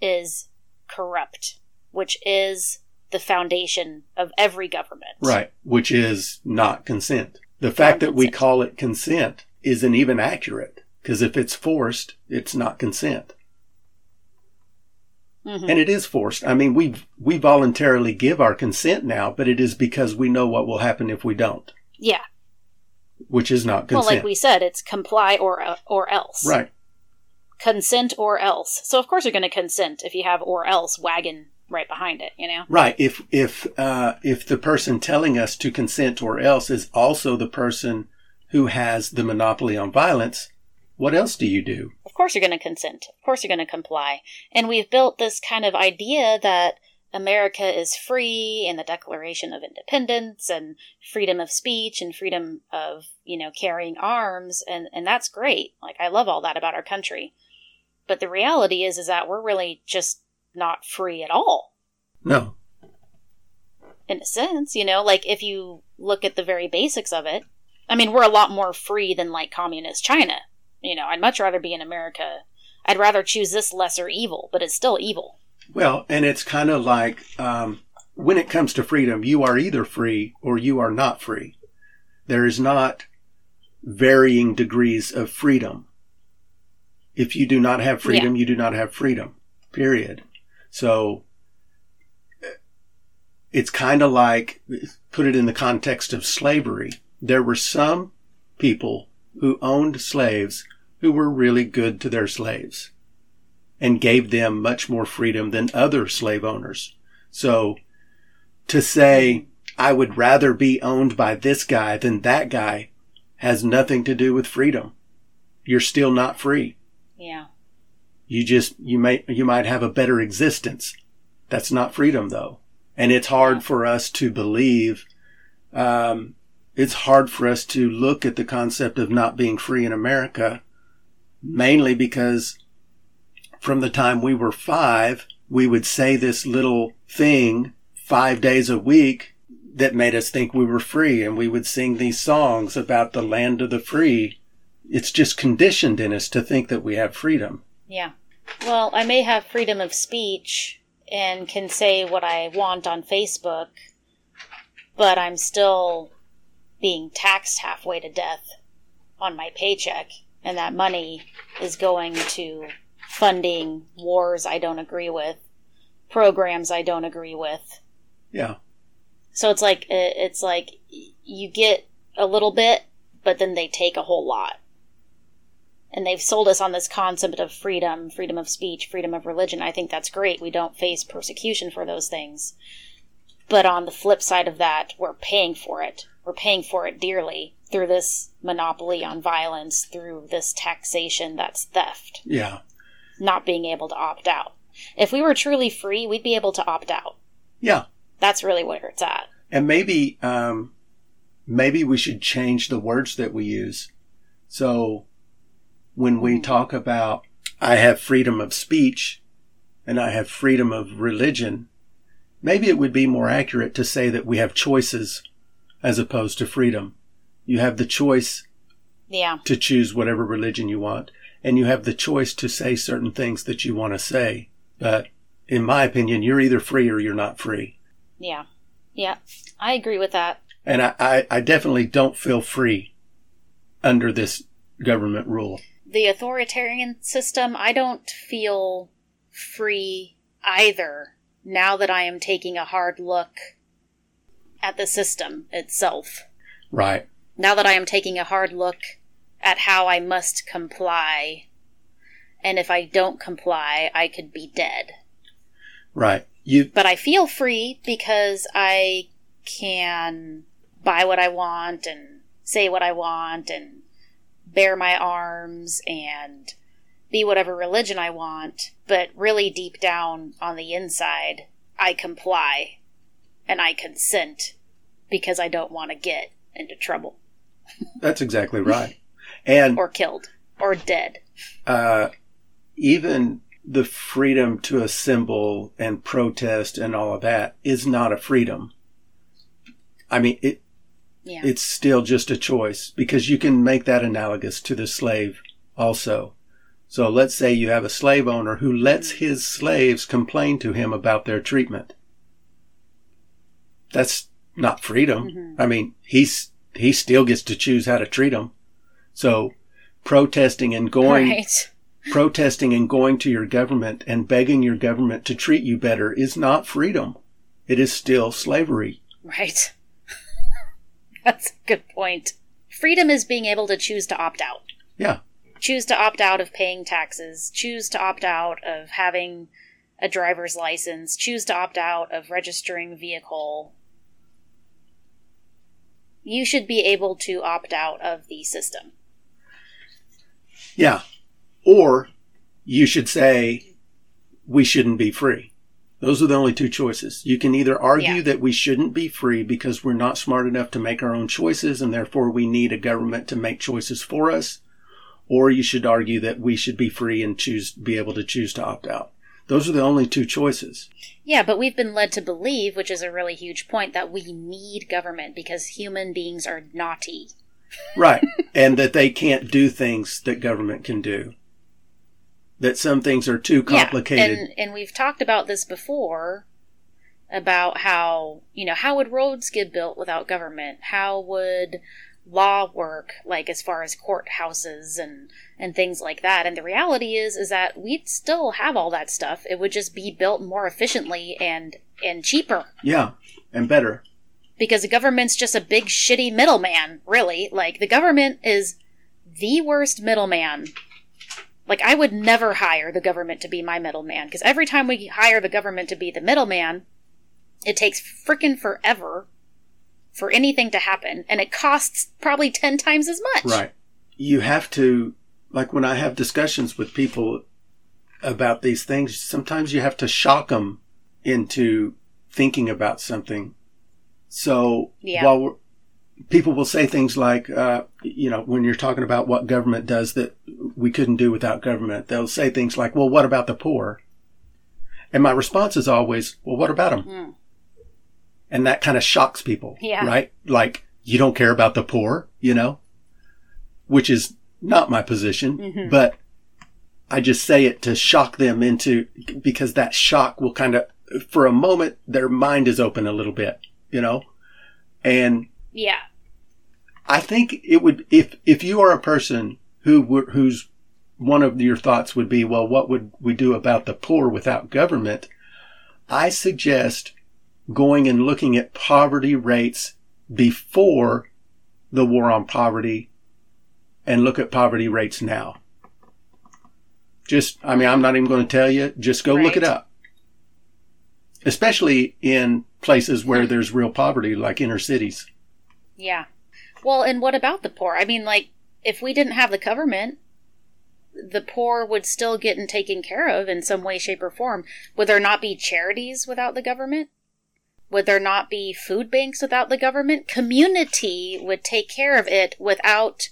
is corrupt, which is the foundation of every government. Right, which is not consent. The fact that we call it consent isn't even accurate because if it's forced, it's not consent. Mm-hmm. And it is forced. I mean, we we voluntarily give our consent now, but it is because we know what will happen if we don't. Yeah. Which is not consent. Well, like we said, it's comply or uh, or else. Right. Consent or else. So of course you're going to consent if you have or else wagon right behind it, you know? Right. If if uh, if the person telling us to consent or else is also the person who has the monopoly on violence, what else do you do? Of course you're going to consent. Of course you're going to comply. And we've built this kind of idea that America is free and the Declaration of Independence and freedom of speech and freedom of, you know, carrying arms and and that's great. Like I love all that about our country. But the reality is is that we're really just not free at all. No. In a sense, you know, like if you look at the very basics of it, I mean, we're a lot more free than like communist China. You know, I'd much rather be in America. I'd rather choose this lesser evil, but it's still evil. Well, and it's kind of like um, when it comes to freedom, you are either free or you are not free. There is not varying degrees of freedom. If you do not have freedom, yeah. you do not have freedom. Period. So it's kind of like, put it in the context of slavery. There were some people who owned slaves who were really good to their slaves and gave them much more freedom than other slave owners. So to say, I would rather be owned by this guy than that guy has nothing to do with freedom. You're still not free. Yeah. You just you may you might have a better existence. That's not freedom though, and it's hard for us to believe. Um, it's hard for us to look at the concept of not being free in America, mainly because from the time we were five, we would say this little thing five days a week that made us think we were free, and we would sing these songs about the land of the free. It's just conditioned in us to think that we have freedom. Yeah. Well, I may have freedom of speech and can say what I want on Facebook, but I'm still being taxed halfway to death on my paycheck, and that money is going to funding wars I don't agree with, programs I don't agree with. Yeah. So it's like uh, it's like you get a little bit, but then they take a whole lot. And they've sold us on this concept of freedom, freedom of speech, freedom of religion. I think that's great. We don't face persecution for those things. But on the flip side of that, we're paying for it. We're paying for it dearly through this monopoly on violence, through this taxation that's theft. Yeah. Not being able to opt out. If we were truly free, we'd be able to opt out. Yeah. That's really where it's at. And maybe, um, maybe we should change the words that we use. So when we mm. talk about, I have freedom of speech and I have freedom of religion, maybe it would be more accurate to say that we have choices as opposed to freedom. You have the choice Yeah. to choose whatever religion you want, and you have the choice to say certain things that you want to say. But in my opinion, you're either free or you're not free. Yeah. Yeah. I agree with that. And I, I, I definitely don't feel free under this government rule. The authoritarian system, I don't feel free either now that I am taking a hard look at the system itself. Right. Now that I am taking a hard look at how I must comply, and if I don't comply, I could be dead. Right. You, But I feel free because I can buy what I want and say what I want and bear my arms and be whatever religion I want. But really, deep down on the inside, I comply and I consent because I don't want to get into trouble that's exactly right. And, or killed or dead. uh, even the freedom to assemble and protest and all of that is not a freedom. I mean, it, Yeah. it's still just a choice because you can make that analogous to the slave also. So let's say you have a slave owner who lets his slaves complain to him about their treatment. That's not freedom. Mhm. I mean, he's, he still gets to choose how to treat them. So protesting and going, right. protesting and going to your government and begging your government to treat you better is not freedom. It is still slavery. Right. That's a good point. Freedom is being able to choose to opt out. Yeah. Choose to opt out of paying taxes, choose to opt out of having a driver's license, choose to opt out of registering vehicle. You should be able to opt out of the system. Yeah. Or you should say we shouldn't be free. Those are the only two choices. You can either argue Yeah. that we shouldn't be free because we're not smart enough to make our own choices and therefore we need a government to make choices for us, or you should argue that we should be free and choose be able to choose to opt out. Those are the only two choices. Yeah, but we've been led to believe, which is a really huge point, that we need government because human beings are naughty. Right. and that they can't do things that government can do. That some things are too complicated. Yeah, and, and we've talked about this before about how, you know, how would roads get built without government? How would law work like as far as courthouses and and things like that and the reality is is that we'd still have all that stuff it would just be built more efficiently and and cheaper yeah. And better. because the government's just a big shitty middleman, really. Like the government is the worst middleman. Like I would never hire the government to be my middleman because every time we hire the government to be the middleman, it takes frickin' forever for anything to happen, and it costs probably 10 times as much. Right. You have to, like when I have discussions with people about these things, sometimes you have to shock them into thinking about something. So Yeah. while we're, people will say things like, uh, you know, when you're talking about what government does that we couldn't do without government, they'll say things like, well, what about the poor? And my response is always, well, what about them? Mm. And that kind of shocks people, Yeah. right? Like, you don't care about the poor, you know, which is not my position, Mhm. but I just say it to shock them into, because that shock will kind of, for a moment, their mind is open a little bit, you know, and Yeah. I think it would if if you are a person who whose one of your thoughts would be, well, what would we do about the poor without government? I suggest going and looking at poverty rates before the war on poverty and look at poverty rates now. Just, I mean, I'm not even going to tell you. Just go look it up. Especially in places where there's real poverty, like inner cities. Yeah. Well, and what about the poor? I mean, like, if we didn't have the government, the poor would still get taken care of in some way, shape, or form. Would there not be charities without the government? Would there not be food banks without the government? Community would take care of it without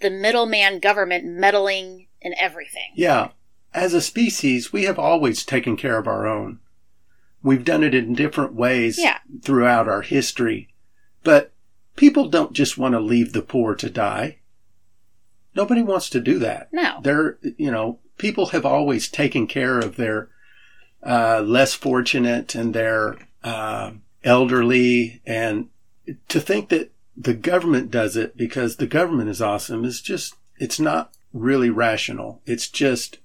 the middleman government meddling in everything. Yeah. As a species, we have always taken care of our own. We've done it in different ways Yeah. throughout our history. But people don't just want to leave the poor to die. Nobody wants to do that. No. They're, you know, people have always taken care of their uh, less fortunate and their uh, elderly. And to think that the government does it because the government is awesome is just, it's not really rational. It's just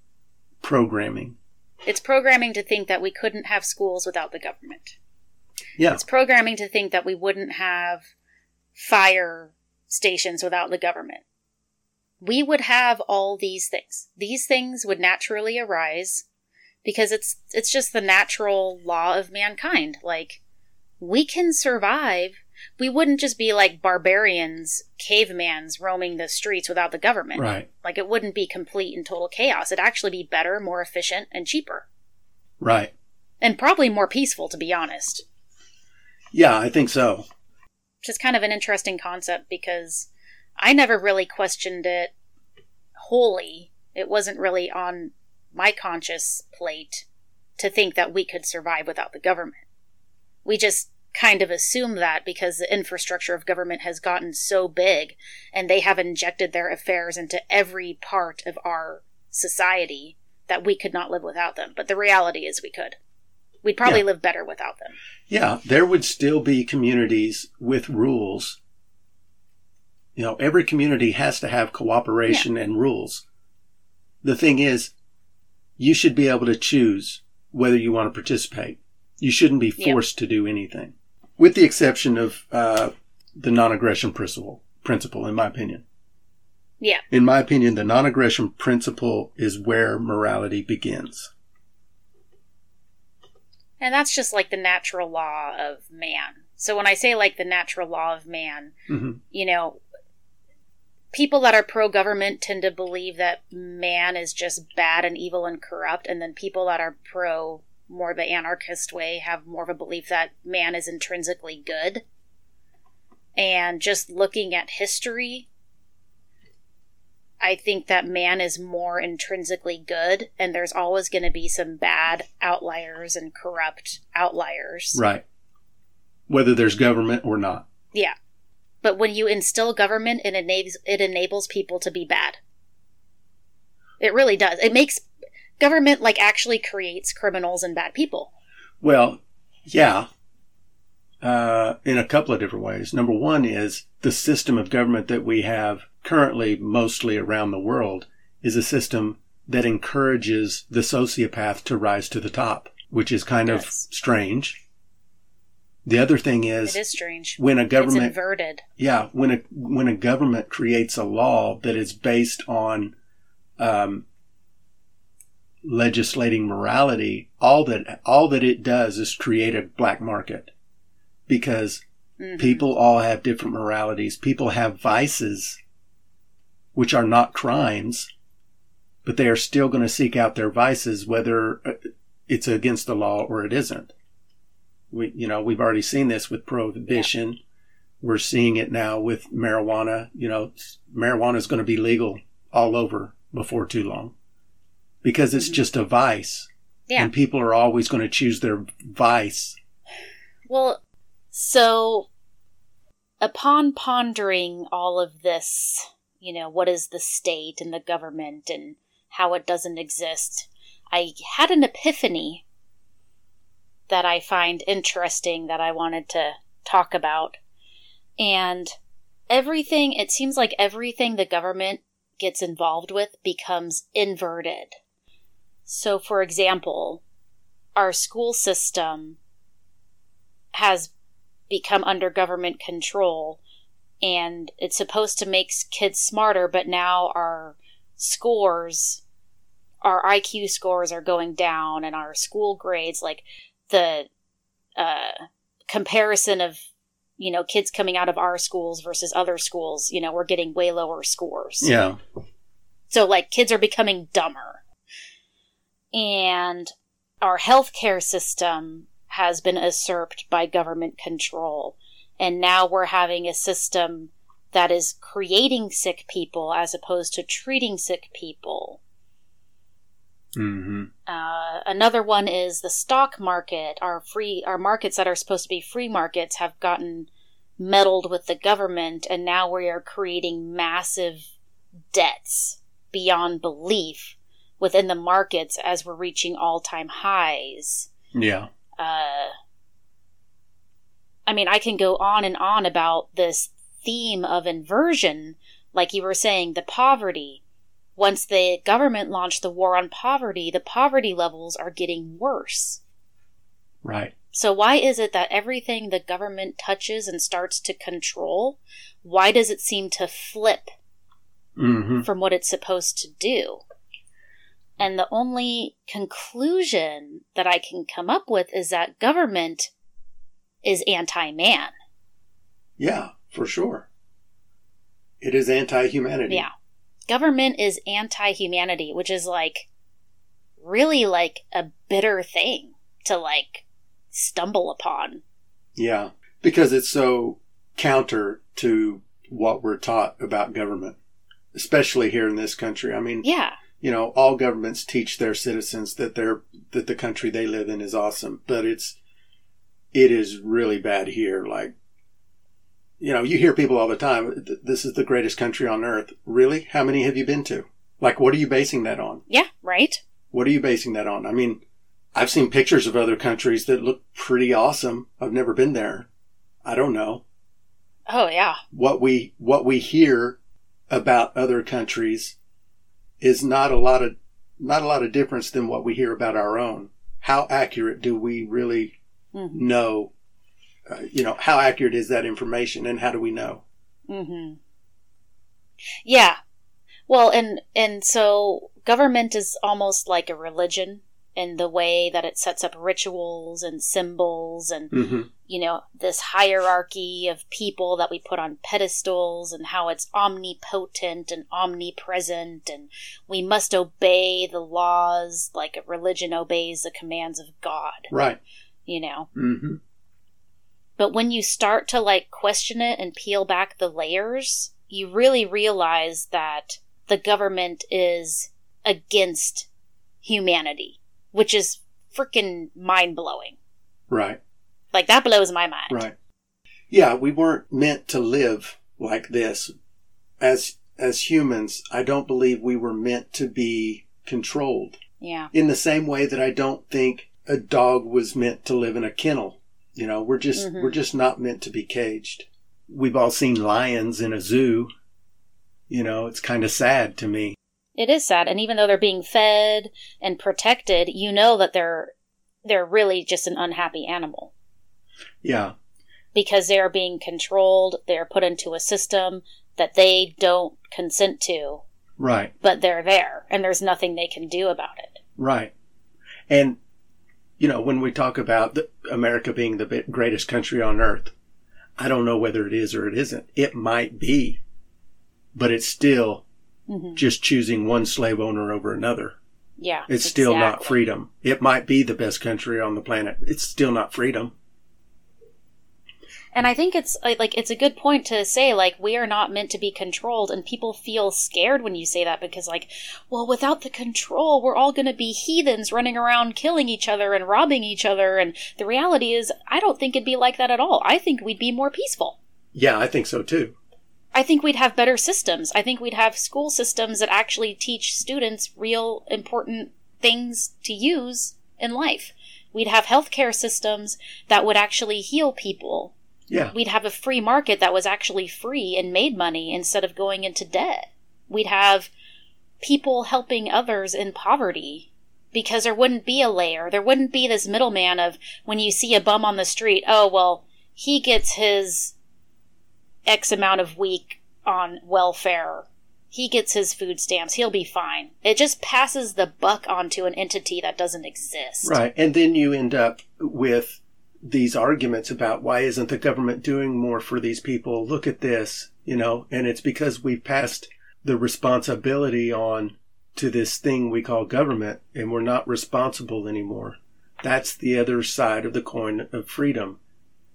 programming. It's programming to think that we couldn't have schools without the government. Yeah. It's programming to think that we wouldn't have fire stations without the government. We would have all these things. These things would naturally arise because it's it's just the natural law of mankind. Like we can survive. We wouldn't just be like barbarians, cavemans roaming the streets without the government. Right. Like it wouldn't be complete and total chaos. It'd actually be better, more efficient, and cheaper. Right. And probably more peaceful, to be honest. Yeah, I think so. Which is kind of an interesting concept because I never really questioned it wholly. It wasn't really on my conscious plate to think that we could survive without the government. We just kind of assume that because the infrastructure of government has gotten so big and they have injected their affairs into every part of our society that we could not live without them. But the reality is we could. We'd probably Yeah. live better without them. Yeah, there would still be communities with rules. You know, every community has to have cooperation and rules. The thing is, you should be able to choose whether you want to participate. You shouldn't be Yep. forced to do anything, with the exception of uh, the non-aggression principle. Principle, in my opinion. Yeah. In my opinion, the non-aggression principle is where morality begins. And that's just like the natural law of man. So when I say like the natural law of man, hmm you know, people that are pro government tend to believe that man is just bad and evil and corrupt, and then people that are pro more the anarchist way have more of a belief that man is intrinsically good. And just looking at history, I think that man is more intrinsically good, and there's always going to be some bad outliers and corrupt outliers. Right. Whether there's government or not. Yeah. But when you instill government, it enables it enables people to be bad. It really does. It makes government like actually creates criminals and bad people. Well, yeah, uh, in a couple of different ways. Number one is the system of government that we have currently, mostly around the world, is a system that encourages the sociopath to rise to the top, which is kind of strange. The other thing is, It is, strange. when a It's government inverted. yeah, when a when a government creates a law that is based on um, legislating morality, all that all that it does is create a black market, because Mhm. People all have different moralities. People have vices, which are not crimes, but they are still going to seek out their vices, whether uh, it's against the law or it isn't. We, you know, we've already seen this with prohibition. We're seeing it now with marijuana. You know, marijuana is going to be legal all over before too long because it's Mhm. just a vice. Yeah. And people are always going to choose their vice. Well, so upon pondering all of this, you know, what is the state and the government and how it doesn't exist, I had an epiphany that I find interesting that I wanted to talk about. And everything, it seems like everything the government gets involved with becomes inverted. So, for example, our school system has become under government control and it's supposed to make kids smarter but now our scores our IQ scores are going down and our school grades like the uh comparison of you know kids coming out of our schools versus other schools you know we're getting way lower scores Yeah. so, like, kids are becoming dumber. And our healthcare system has been usurped by government control. And now we're having a system that is creating sick people as opposed to treating sick people. hmm Uh, another one is the stock market. Our free, our markets that are supposed to be free markets have gotten meddled with the government, and now we are creating massive debts beyond belief within the markets as we're reaching all-time highs. Yeah. Uh, I mean, I can go on and on about this theme of inversion, like you were saying, the poverty. Once the government launched the war on poverty, the poverty levels are getting worse. Right. So why is it that everything the government touches and starts to control, why does it seem to flip hmm from what it's supposed to do? And the only conclusion that I can come up with is that government is anti man. Yeah, for sure. It is anti-humanity. Yeah. Government is anti humanity, which is like really like a bitter thing to like stumble upon. Yeah. Because it's so counter to what we're taught about government, especially here in this country. I mean, Yeah. You know, all governments teach their citizens that they're that the country they live in is awesome, but it's it is really bad here. Like, you know, you hear people all the time, "This is the greatest country on earth." Really? How many have you been to? Like, what are you basing that on? Yeah, right? What are you basing that on? I mean, I've seen pictures of other countries that look pretty awesome. I've never been there. I don't know Oh, yeah. what we what we hear about other countries is not a lot of not a lot of difference than what we hear about our own. How accurate do we really hmm know? Uh, you know, how accurate is that information, and how do we know? hmm Yeah. Well, and and so government is almost like a religion in the way that it sets up rituals and symbols and hmm you know this hierarchy of people that we put on pedestals and how it's omnipotent and omnipresent and we must obey the laws like a religion obeys the commands of God, Right. you know. hmm But when you start to like question it and peel back the layers, you really realize that the government is against humanity, which is freaking mind blowing. Right. Like that blows my mind. Right. Yeah, we weren't meant to live like this. As as humans, I don't believe we were meant to be controlled. Yeah. In the same way that I don't think a dog was meant to live in a kennel. You know, we're just Mhm. we're just not meant to be caged. We've all seen lions in a zoo. You know, it's kind of sad to me. It is sad, and even though they're being fed and protected, you know that they're they're really just an unhappy animal Yeah. because they are being controlled. They are put into a system that they don't consent to, Right. but they're there, and there's nothing they can do about it. Right. And, you know, when we talk about the, America being the greatest country on earth, I don't know whether it is or it isn't. It might be, but it's still Mhm. just choosing one slave owner over another. Yeah. It's still not freedom. It might be the best country on the planet. It's still not freedom. And I think it's like like, it's a good point to say like we are not meant to be controlled and people feel scared when you say that because like well without the control we're all going to be heathens running around killing each other and robbing each other and the reality is I don't think it'd be like that at all. I think we'd be more peaceful. Yeah, I think so too. I think we'd have better systems. I think we'd have school systems that actually teach students real important things to use in life. We'd have healthcare systems that would actually heal people. Yeah. We'd have a free market that was actually free and made money instead of going into debt. We'd have people helping others in poverty because there wouldn't be a layer. There wouldn't be this middleman of when you see a bum on the street, oh, well, he gets his X amount of week on welfare. He gets his food stamps. He'll be fine. It just passes the buck onto an entity that doesn't exist. Right. And then you end up with these arguments about why isn't the government doing more for these people? Look at this, you know, and it's because we've passed the responsibility on to this thing we call government and we're not responsible anymore. That's the other side of the coin of freedom.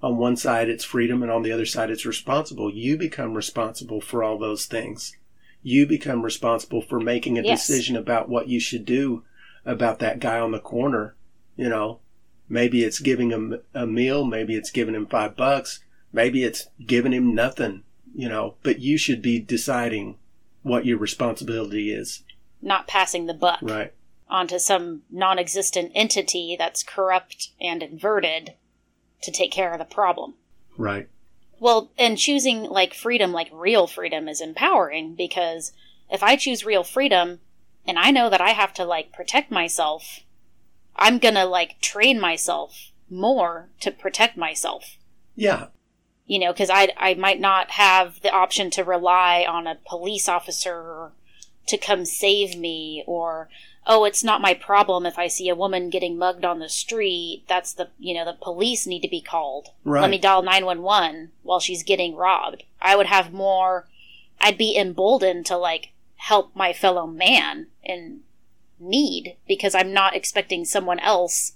On one side, it's freedom, and on the other side, it's responsible. You become responsible for all those things. You become responsible for making a Yes. decision about what you should do about that guy on the corner. You know, maybe it's giving him a meal, maybe it's giving him five bucks, maybe it's giving him nothing, you know, but you should be deciding what your responsibility is. Not passing the buck. Right. onto some non existent entity that's corrupt and inverted to take care of the problem. Right. Well, and choosing like freedom, like real freedom, is empowering because if I choose real freedom and I know that I have to like protect myself, I'm gonna like train myself more to protect myself. Yeah. You know, because I I might not have the option to rely on a police officer to come save me or oh it's not my problem if i see a woman getting mugged on the street that's the you know the police need to be called Right. let me dial 911 while she's getting robbed i would have more i'd be emboldened to like help my fellow man in need because i'm not expecting someone else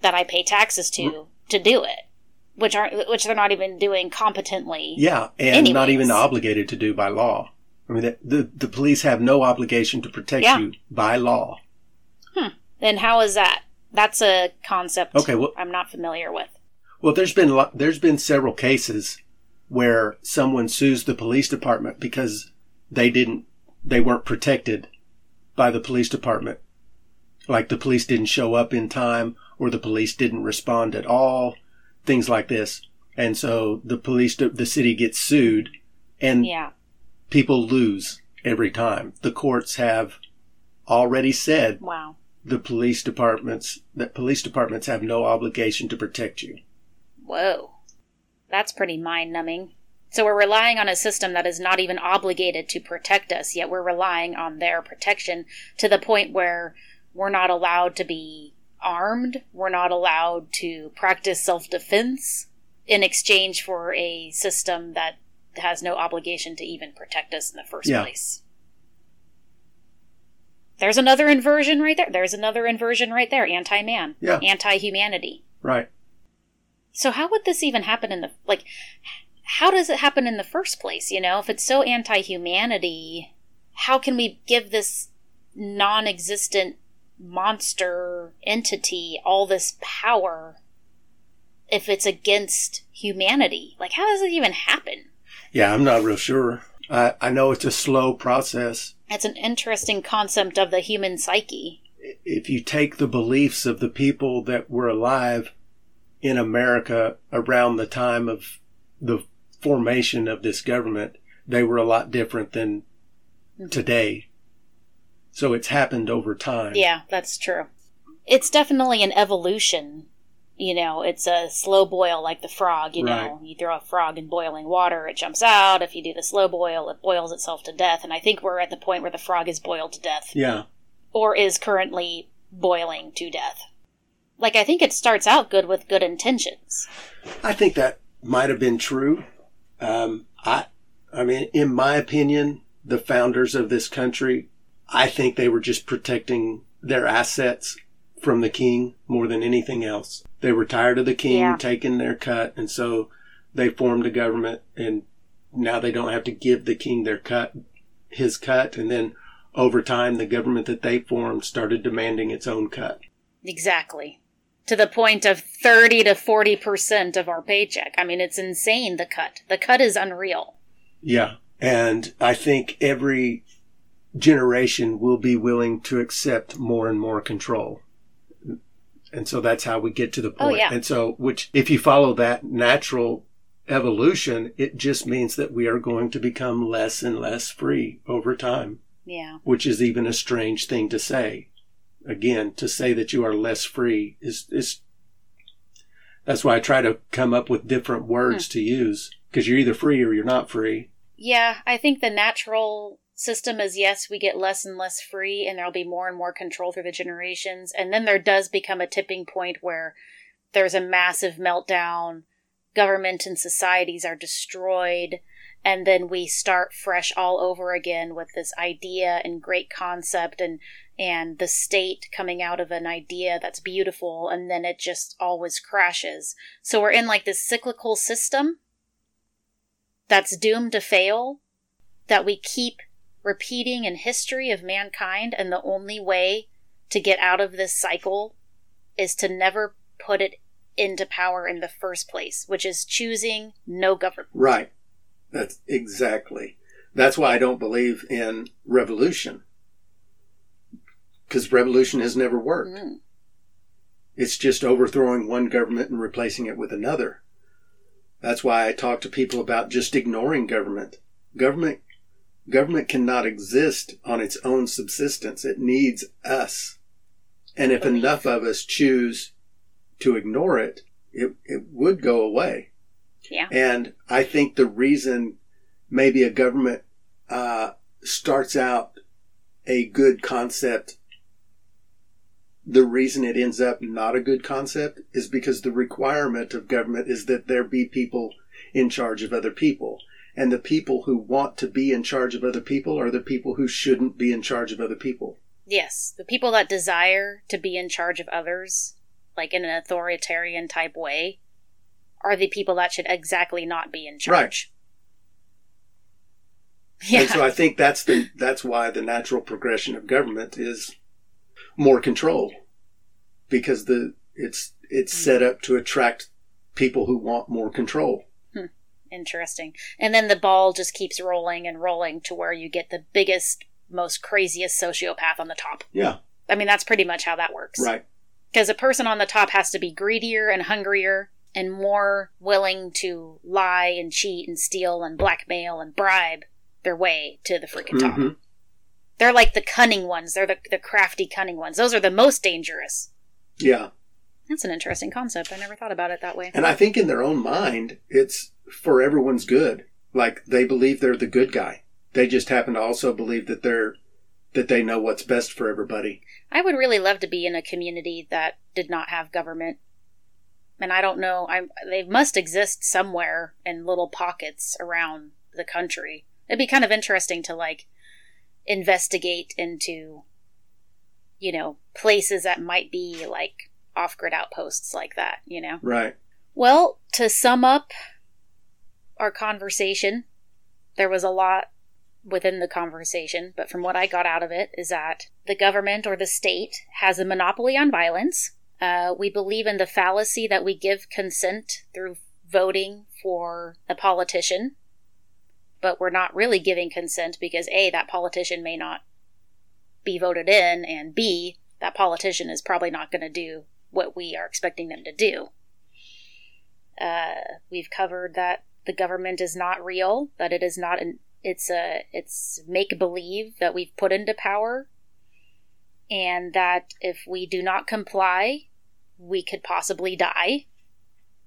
that i pay taxes to to do it which aren't which they're not even doing competently Yeah. And not even obligated to do by law. I mean, the, the, the police have no obligation to protect Yeah. you by law. Hmm. then how is that that's a concept Okay, well- i'm not familiar with Well, there's been lo- there's been several cases where someone sues the police department because they didn't they weren't protected by the police department. Like the police didn't show up in time or the police didn't respond at all, things like this. And so the police the city gets sued and yeah people lose every time. The courts have already said wow the police departments that police departments have no obligation to protect you. Whoa. That's pretty mind numbing. So we're relying on a system that is not even obligated to protect us, yet we're relying on their protection to the point where we're not allowed to be armed, we're not allowed to practice self defense in exchange for a system that has no obligation to even protect us in the first Yeah. place. There's another inversion right there. There's another inversion right there. Anti man. Yeah. Anti humanity. Right. So how would this even happen in the like how does it happen in the first place, you know? If it's so anti-humanity, how can we give this non-existent monster entity all this power if it's against humanity? Like how does it even happen? Yeah, I'm not real sure. I, I know it's a slow process. It's an interesting concept of the human psyche. If you take the beliefs of the people that were alive in America around the time of the formation of this government, they were a lot different than mm-hmm. today. So it's happened over time. Yeah, that's true. It's definitely an evolution. You know, it's a slow boil like the frog, you know. You throw a frog in boiling water, it jumps out. If you do the slow boil, it boils itself to death. And I think we're at the point where the frog is boiled to death. Yeah. Or is currently boiling to death. Like, I think it starts out good with good intentions. I think that might have been true. Um, I, I mean, in my opinion, the founders of this country, I think they were just protecting their assets from the king more than anything else. They were tired of the king Yeah. taking their cut, and so they formed a government, and now they don't have to give the king their cut, his cut, and then over time, the government that they formed started demanding its own cut. Exactly. To the point of 30 to 40% of our paycheck. I mean, it's insane, the cut. The cut is unreal. Yeah. And I think every generation will be willing to accept more and more control. And so that's how we get to the Oh, point. yeah. And so, which, if you follow that natural evolution, it just means that we are going to become less and less free over time, Yeah. which is even a strange thing to say. Again, to say that you are less free is, is, that's why I try to come up with different words hmm. to use because you're either free or you're not free. Yeah, I think the natural system is yes, we get less and less free, and there'll be more and more control through the generations. And then there does become a tipping point where there's a massive meltdown, government and societies are destroyed, and then we start fresh all over again with this idea and great concept and and the state coming out of an idea that's beautiful and then it just always crashes. So we're in like this cyclical system that's doomed to fail that we keep repeating in history of mankind and the only way to get out of this cycle is to never put it into power in the first place which is choosing no government Right. That's exactly. That's why I don't believe in revolution. Because revolution has never worked. Mm. It's just overthrowing one government and replacing it with another. That's why I talk to people about just ignoring government. Government government cannot exist on its own subsistence. It needs us. And if enough of us choose to ignore it, it, it would go away. yeah And I think the reason maybe a government uh, starts out a good concept, the reason it ends up not a good concept is because the requirement of government is that there be people in charge of other people. And the people who want to be in charge of other people are the people who shouldn't be in charge of other people. yes the people that desire to be in charge of others like in an authoritarian type way are the people that should exactly not be in charge Right. Yeah. And so I think that's the that's why the natural progression of government is more control because the it's it's set mm. up to attract people who want more control. Interesting. And then the ball just keeps rolling and rolling to where you get the biggest, most craziest sociopath on the top. Yeah, I mean, that's pretty much how that works. right. Because a person on the top has to be greedier and hungrier and more willing to lie and cheat and steal and blackmail and bribe their way to the freaking top. Mhm. They're like the cunning ones. They're the, the crafty, cunning ones. Those are the most dangerous. Yeah. That's an interesting concept. I never thought about it that way. And I think in their own mind it's for everyone's good. Like they believe they're the good guy. They just happen to also believe that they're that they know what's best for everybody. I would really love to be in a community that did not have government. And I don't know, I they must exist somewhere in little pockets around the country. It'd be kind of interesting to like investigate into you know, places that might be like off-grid outposts like that, you know. Right. Well, to sum up our conversation, there was a lot within the conversation, but from what I got out of it is that the government or the state has a monopoly on violence. Uh, we believe in the fallacy that we give consent through voting for a politician, but we're not really giving consent because A, that politician may not be voted in, and B, that politician is probably not going to do what we are expecting them to do. Uh, we've covered that the government is not real, that it is not an it's a it's make believe that we've put into power, and that if we do not comply, we could possibly die.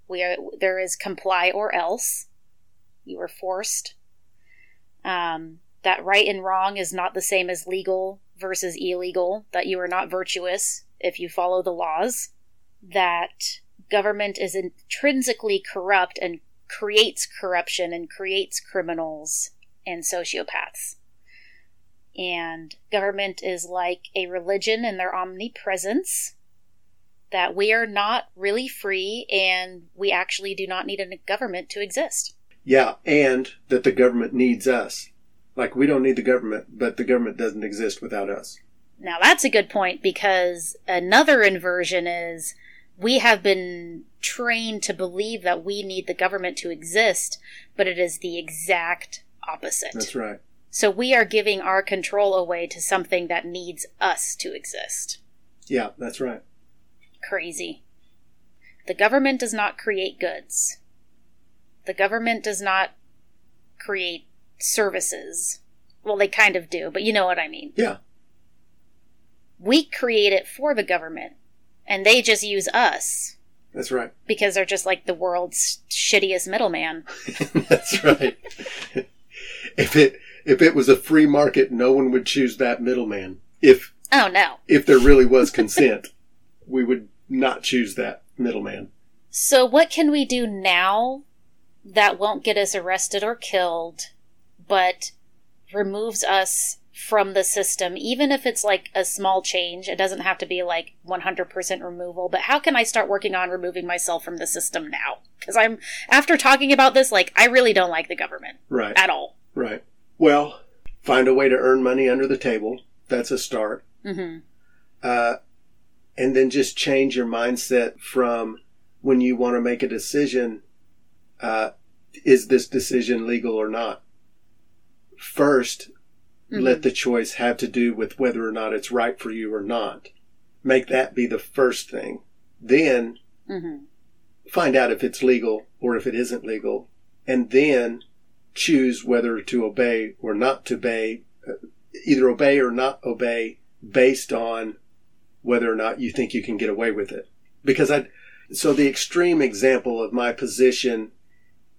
We are there is comply or else. You are forced. Um, that right and wrong is not the same as legal versus illegal. That you are not virtuous if you follow the laws. That government is intrinsically corrupt and creates corruption and creates criminals and sociopaths. And government is like a religion in their omnipresence, that we are not really free and we actually do not need a government to exist. Yeah, and that the government needs us. Like we don't need the government, but the government doesn't exist without us. Now that's a good point because another inversion is we have been trained to believe that we need the government to exist, but it is the exact opposite. That's right. So we are giving our control away to something that needs us to exist. Yeah, that's right. Crazy. The government does not create goods. The government does not create services. Well, they kind of do, but you know what I mean. Yeah. We create it for the government, and they just use us That's right. because they're just like the world's shittiest middleman. That's right. if it if it was a free market, no one would choose that middleman. If Oh no. if there really was consent, we would not choose that middleman. So, what can we do now that won't get us arrested or killed, but removes us from the system, even if it's like a small change? It doesn't have to be like 100% removal, but how can I start working on removing myself from the system now? Because I'm, after talking about this, like, I really don't like the government Right. at all. Right. Well, find a way to earn money under the table. That's a start. hmm Uh, and then just change your mindset from when you want to make a decision, uh, is this decision legal or not? 1st let the choice have to do with whether or not it's right for you or not. Make that be the first thing. Then hmm find out if it's legal or if it isn't legal, and then choose whether to obey or not to obey, uh, either obey or not obey based on whether or not you think you can get away with it. Because I, so the extreme example of my position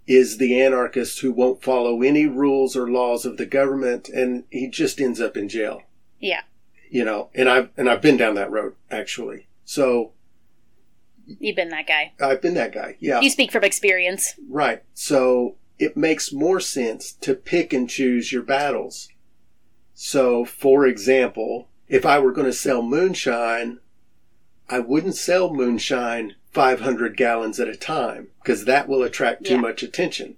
is the anarchist who won't follow any rules or laws of the government and he just ends up in jail. Yeah. You know, and I've, and I've been down that road actually. So You've been that guy. I've been that guy. Yeah. You speak from experience. Right. So it makes more sense to pick and choose your battles. So, for example, if I were going to sell moonshine, I wouldn't sell moonshine 500 gallons at a time because that will attract too Yeah. much attention.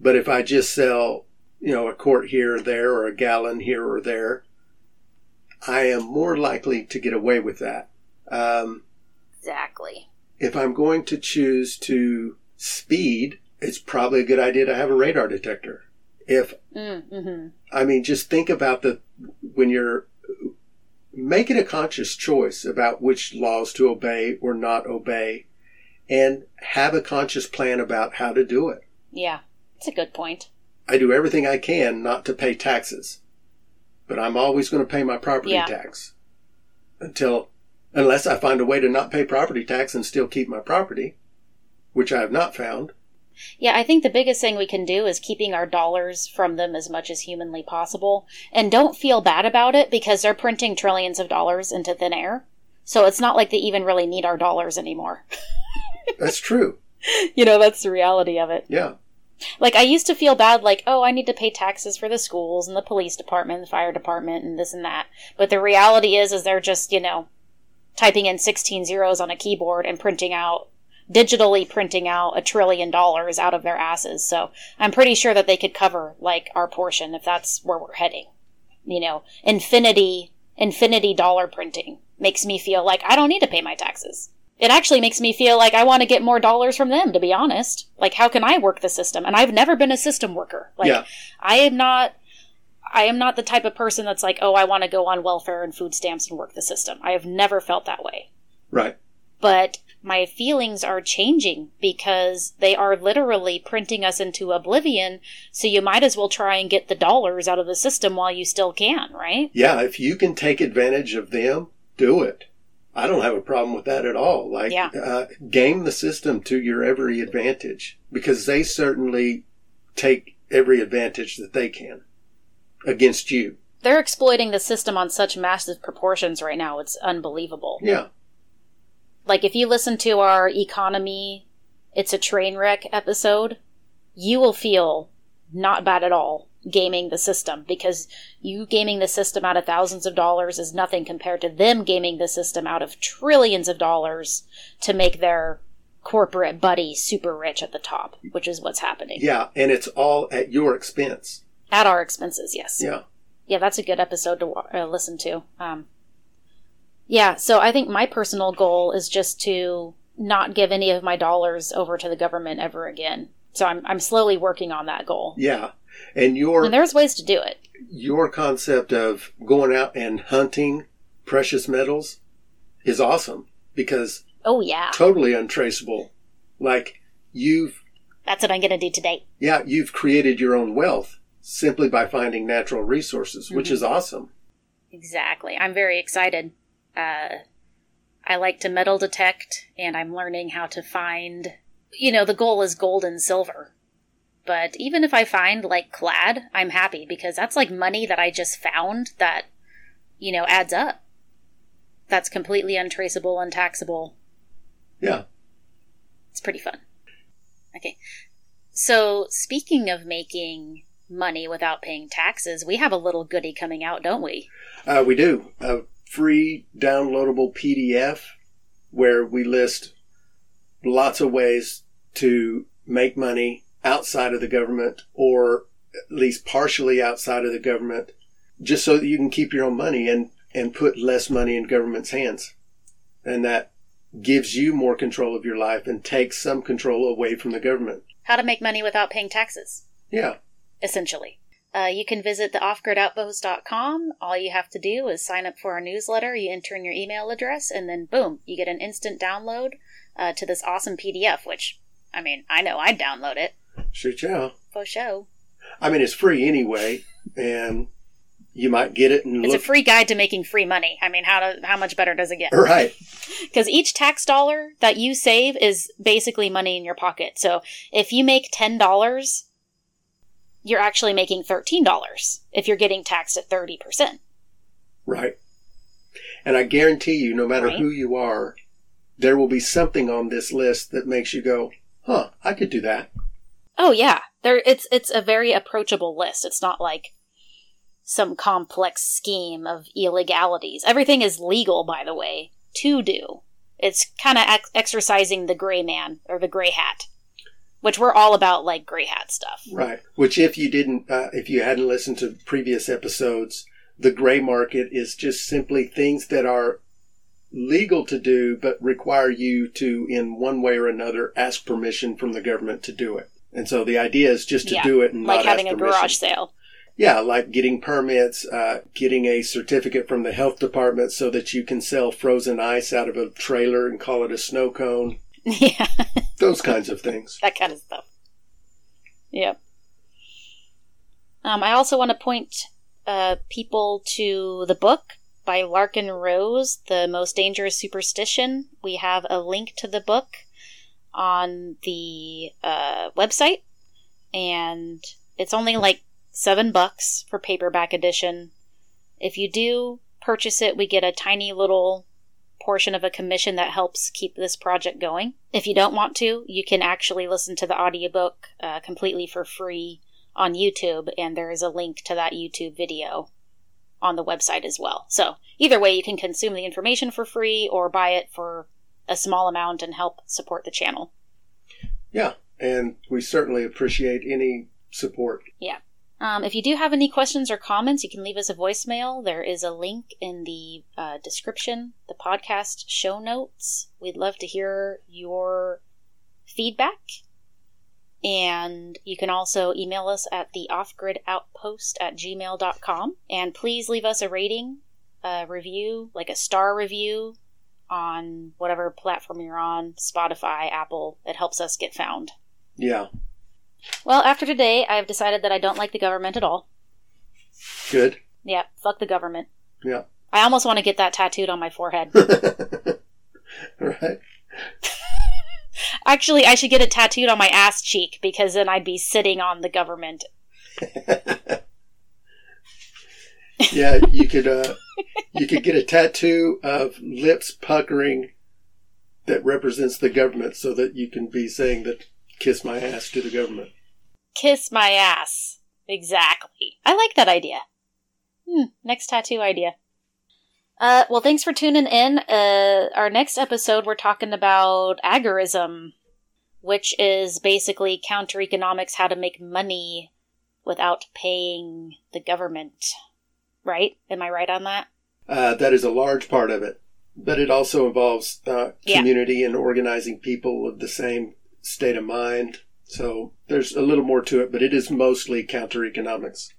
But if I just sell, you know, a quart here or there or a gallon here or there, I am more likely to get away with that. Um, Exactly. if I'm going to choose to speed, it's probably a good idea to have a radar detector. If, Mm-hmm. I mean, just think about the, when you're making a conscious choice about which laws to obey or not obey and have a conscious plan about how to do it. Yeah. It's a good point. I do everything I can not to pay taxes, but I'm always going to pay my property Yeah. tax until, unless I find a way to not pay property tax and still keep my property, which I have not found. Yeah, I think the biggest thing we can do is keeping our dollars from them as much as humanly possible. And don't feel bad about it because they're printing trillions of dollars into thin air. So it's not like they even really need our dollars anymore. That's true. you know, that's the reality of it. Yeah. Like, I used to feel bad, like, oh, I need to pay taxes for the schools and the police department, the fire department, and this and that. But the reality is, is they're just, you know, typing in 16 zeros on a keyboard and printing out, digitally printing out a trillion dollars out of their asses. So I'm pretty sure that they could cover, like, our portion if that's where we're heading. You know, infinity, infinity dollar printing makes me feel like I don't need to pay my taxes. It actually makes me feel like I want to get more dollars from them, to be honest. Like, how can I work the system? And I've never been a system worker. Like, Yeah. I am not. I am not the type of person that's like, oh, I want to go on welfare and food stamps and work the system. I have never felt that way. Right. But my feelings are changing because they are literally printing us into oblivion. So you might as well try and get the dollars out of the system while you still can, right? Yeah. If you can take advantage of them, do it. I don't have a problem with that at all. Like, Yeah. uh, game the system to your every advantage because they certainly take every advantage that they can against you. They're exploiting the system on such massive proportions right now. It's unbelievable. Yeah. like if you listen to our economy it's a train wreck episode you will feel not bad at all gaming the system because you gaming the system out of thousands of dollars is nothing compared to them gaming the system out of trillions of dollars to make their corporate buddy super rich at the top, which is what's happening. Yeah, and it's all at your expense. At our expenses, yes. Yeah. Yeah, that's a good episode to uh, listen to. Um, yeah, so I think my personal goal is just to not give any of my dollars over to the government ever again. So I'm I'm slowly working on that goal. Yeah. And your And there's ways to do it. your concept of going out and hunting precious metals is awesome because Oh yeah. totally untraceable. Like you've That's what I'm going to do today. yeah, you've created your own wealth simply by finding natural resources, which Mhm. is awesome. Exactly. I'm very excited. Uh, I like to metal detect, and I'm learning how to find. You know, the goal is gold and silver. But even if I find, like, clad, I'm happy because that's like money that I just found that, you know, adds up. That's completely untraceable, untaxable. Yeah. It's pretty fun. Okay. So, speaking of making money without paying taxes, we have a little goodie coming out, don't we? Uh, we do a free downloadable PDF where we list lots of ways to make money outside of the government or at least partially outside of the government just so that you can keep your own money and, and put less money in government's hands. And that gives you more control of your life and takes some control away from the government. How to make money without paying taxes. Yeah. essentially. Uh, you can visit the offgridoutpost.com. All you have to do is sign up for our newsletter. You enter in your email address, and then boom, you get an instant download uh, to this awesome PDF. Which, I mean, I know I'd download it Shoot yeah. for show. I mean, it's free anyway, and you might get it and It's a free guide to making free money. I mean, how to how much better does it get? right. Because each tax dollar that you save is basically money in your pocket. So if you make ten dollars, you're actually making thirteen dollars if you're getting taxed at thirty percent. Right. And I guarantee you, no matter Right. who you are, there will be something on this list that makes you go, huh, I could do that. Oh yeah, there it's it's a very approachable list. It's not like some complex scheme of illegalities. Everything is legal, by the way, to do. It's kind of ex- exercising the gray man or the gray hat, which we're all about, like gray hat stuff. Right. Which, if you didn't, uh, if you hadn't listened to previous episodes, the gray market is just simply things that are legal to do, but require you to, in one way or another, ask permission from the government to do it. And so the idea is just to Yeah, do it and Like having a garage sale. Yeah, like getting permits, uh, getting a certificate from the health department so that you can sell frozen ice out of a trailer and call it a snow cone. yeah, Those kinds of things. that kind of stuff. Yep. Um, I also want to point uh, people to the book by Larken Rose, The Most Dangerous Superstition. We have a link to the book on the uh, website, and it's only like seven bucks for paperback edition. If you do purchase it, we get a tiny little portion of a commission that helps keep this project going. If you don't want to, you can actually listen to the audiobook uh, completely for free on YouTube, and there is a link to that YouTube video on the website as well. So, either way, you can consume the information for free or buy it for a small amount and help support the channel. Yeah, and we certainly appreciate any support. Yeah. Um, if you do have any questions or comments, you can leave us a voicemail. There is a link in the uh, description, the podcast show notes. We'd love to hear your feedback. And you can also email us at the offgridoutpost at gmail.com. And please leave us a rating, a review, like a star review on whatever platform you're on Spotify, Apple. It helps us get found. Yeah, Well, after today, I've decided that I don't like the government at all. good. Yeah, fuck the government. Yeah. I almost want to get that tattooed on my forehead. right. Actually, I should get it tattooed on my ass cheek because then I'd be sitting on the government. yeah, you could uh, you could get a tattoo of lips puckering that represents the government, so that you can be saying that "kiss my ass" to the government. Kiss my ass. Exactly. I like that idea. Hmm, next tattoo idea. Uh, well, thanks for tuning in. Uh, our next episode, we're talking about agorism, which is basically counter economics, how to make money without paying the government. Right? Am I right on that? Uh, that is a large part of it, but it also involves uh, Yeah. community and organizing people of the same state of mind. So there's a little more to it, but it is mostly counter economics.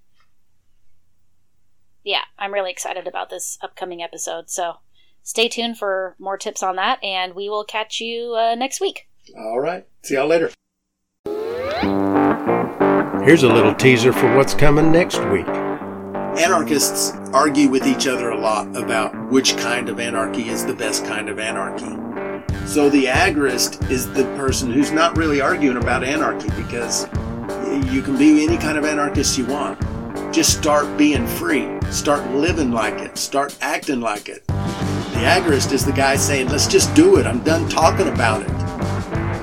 Yeah, I'm really excited about this upcoming episode. So stay tuned for more tips on that, and we will catch you uh, next week. All right. See y'all later. Here's a little teaser for what's coming next week. Anarchists argue with each other a lot about which kind of anarchy is the best kind of anarchy. So the agorist is the person who's not really arguing about anarchy because you can be any kind of anarchist you want. Just start being free. Start living like it. Start acting like it. The agorist is the guy saying, let's just do it. I'm done talking about it.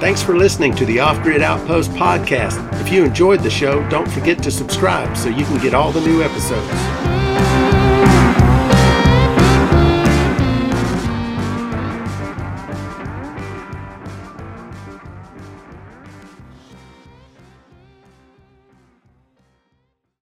Thanks for listening to the Off Grid Outpost podcast. If you enjoyed the show, don't forget to subscribe so you can get all the new episodes.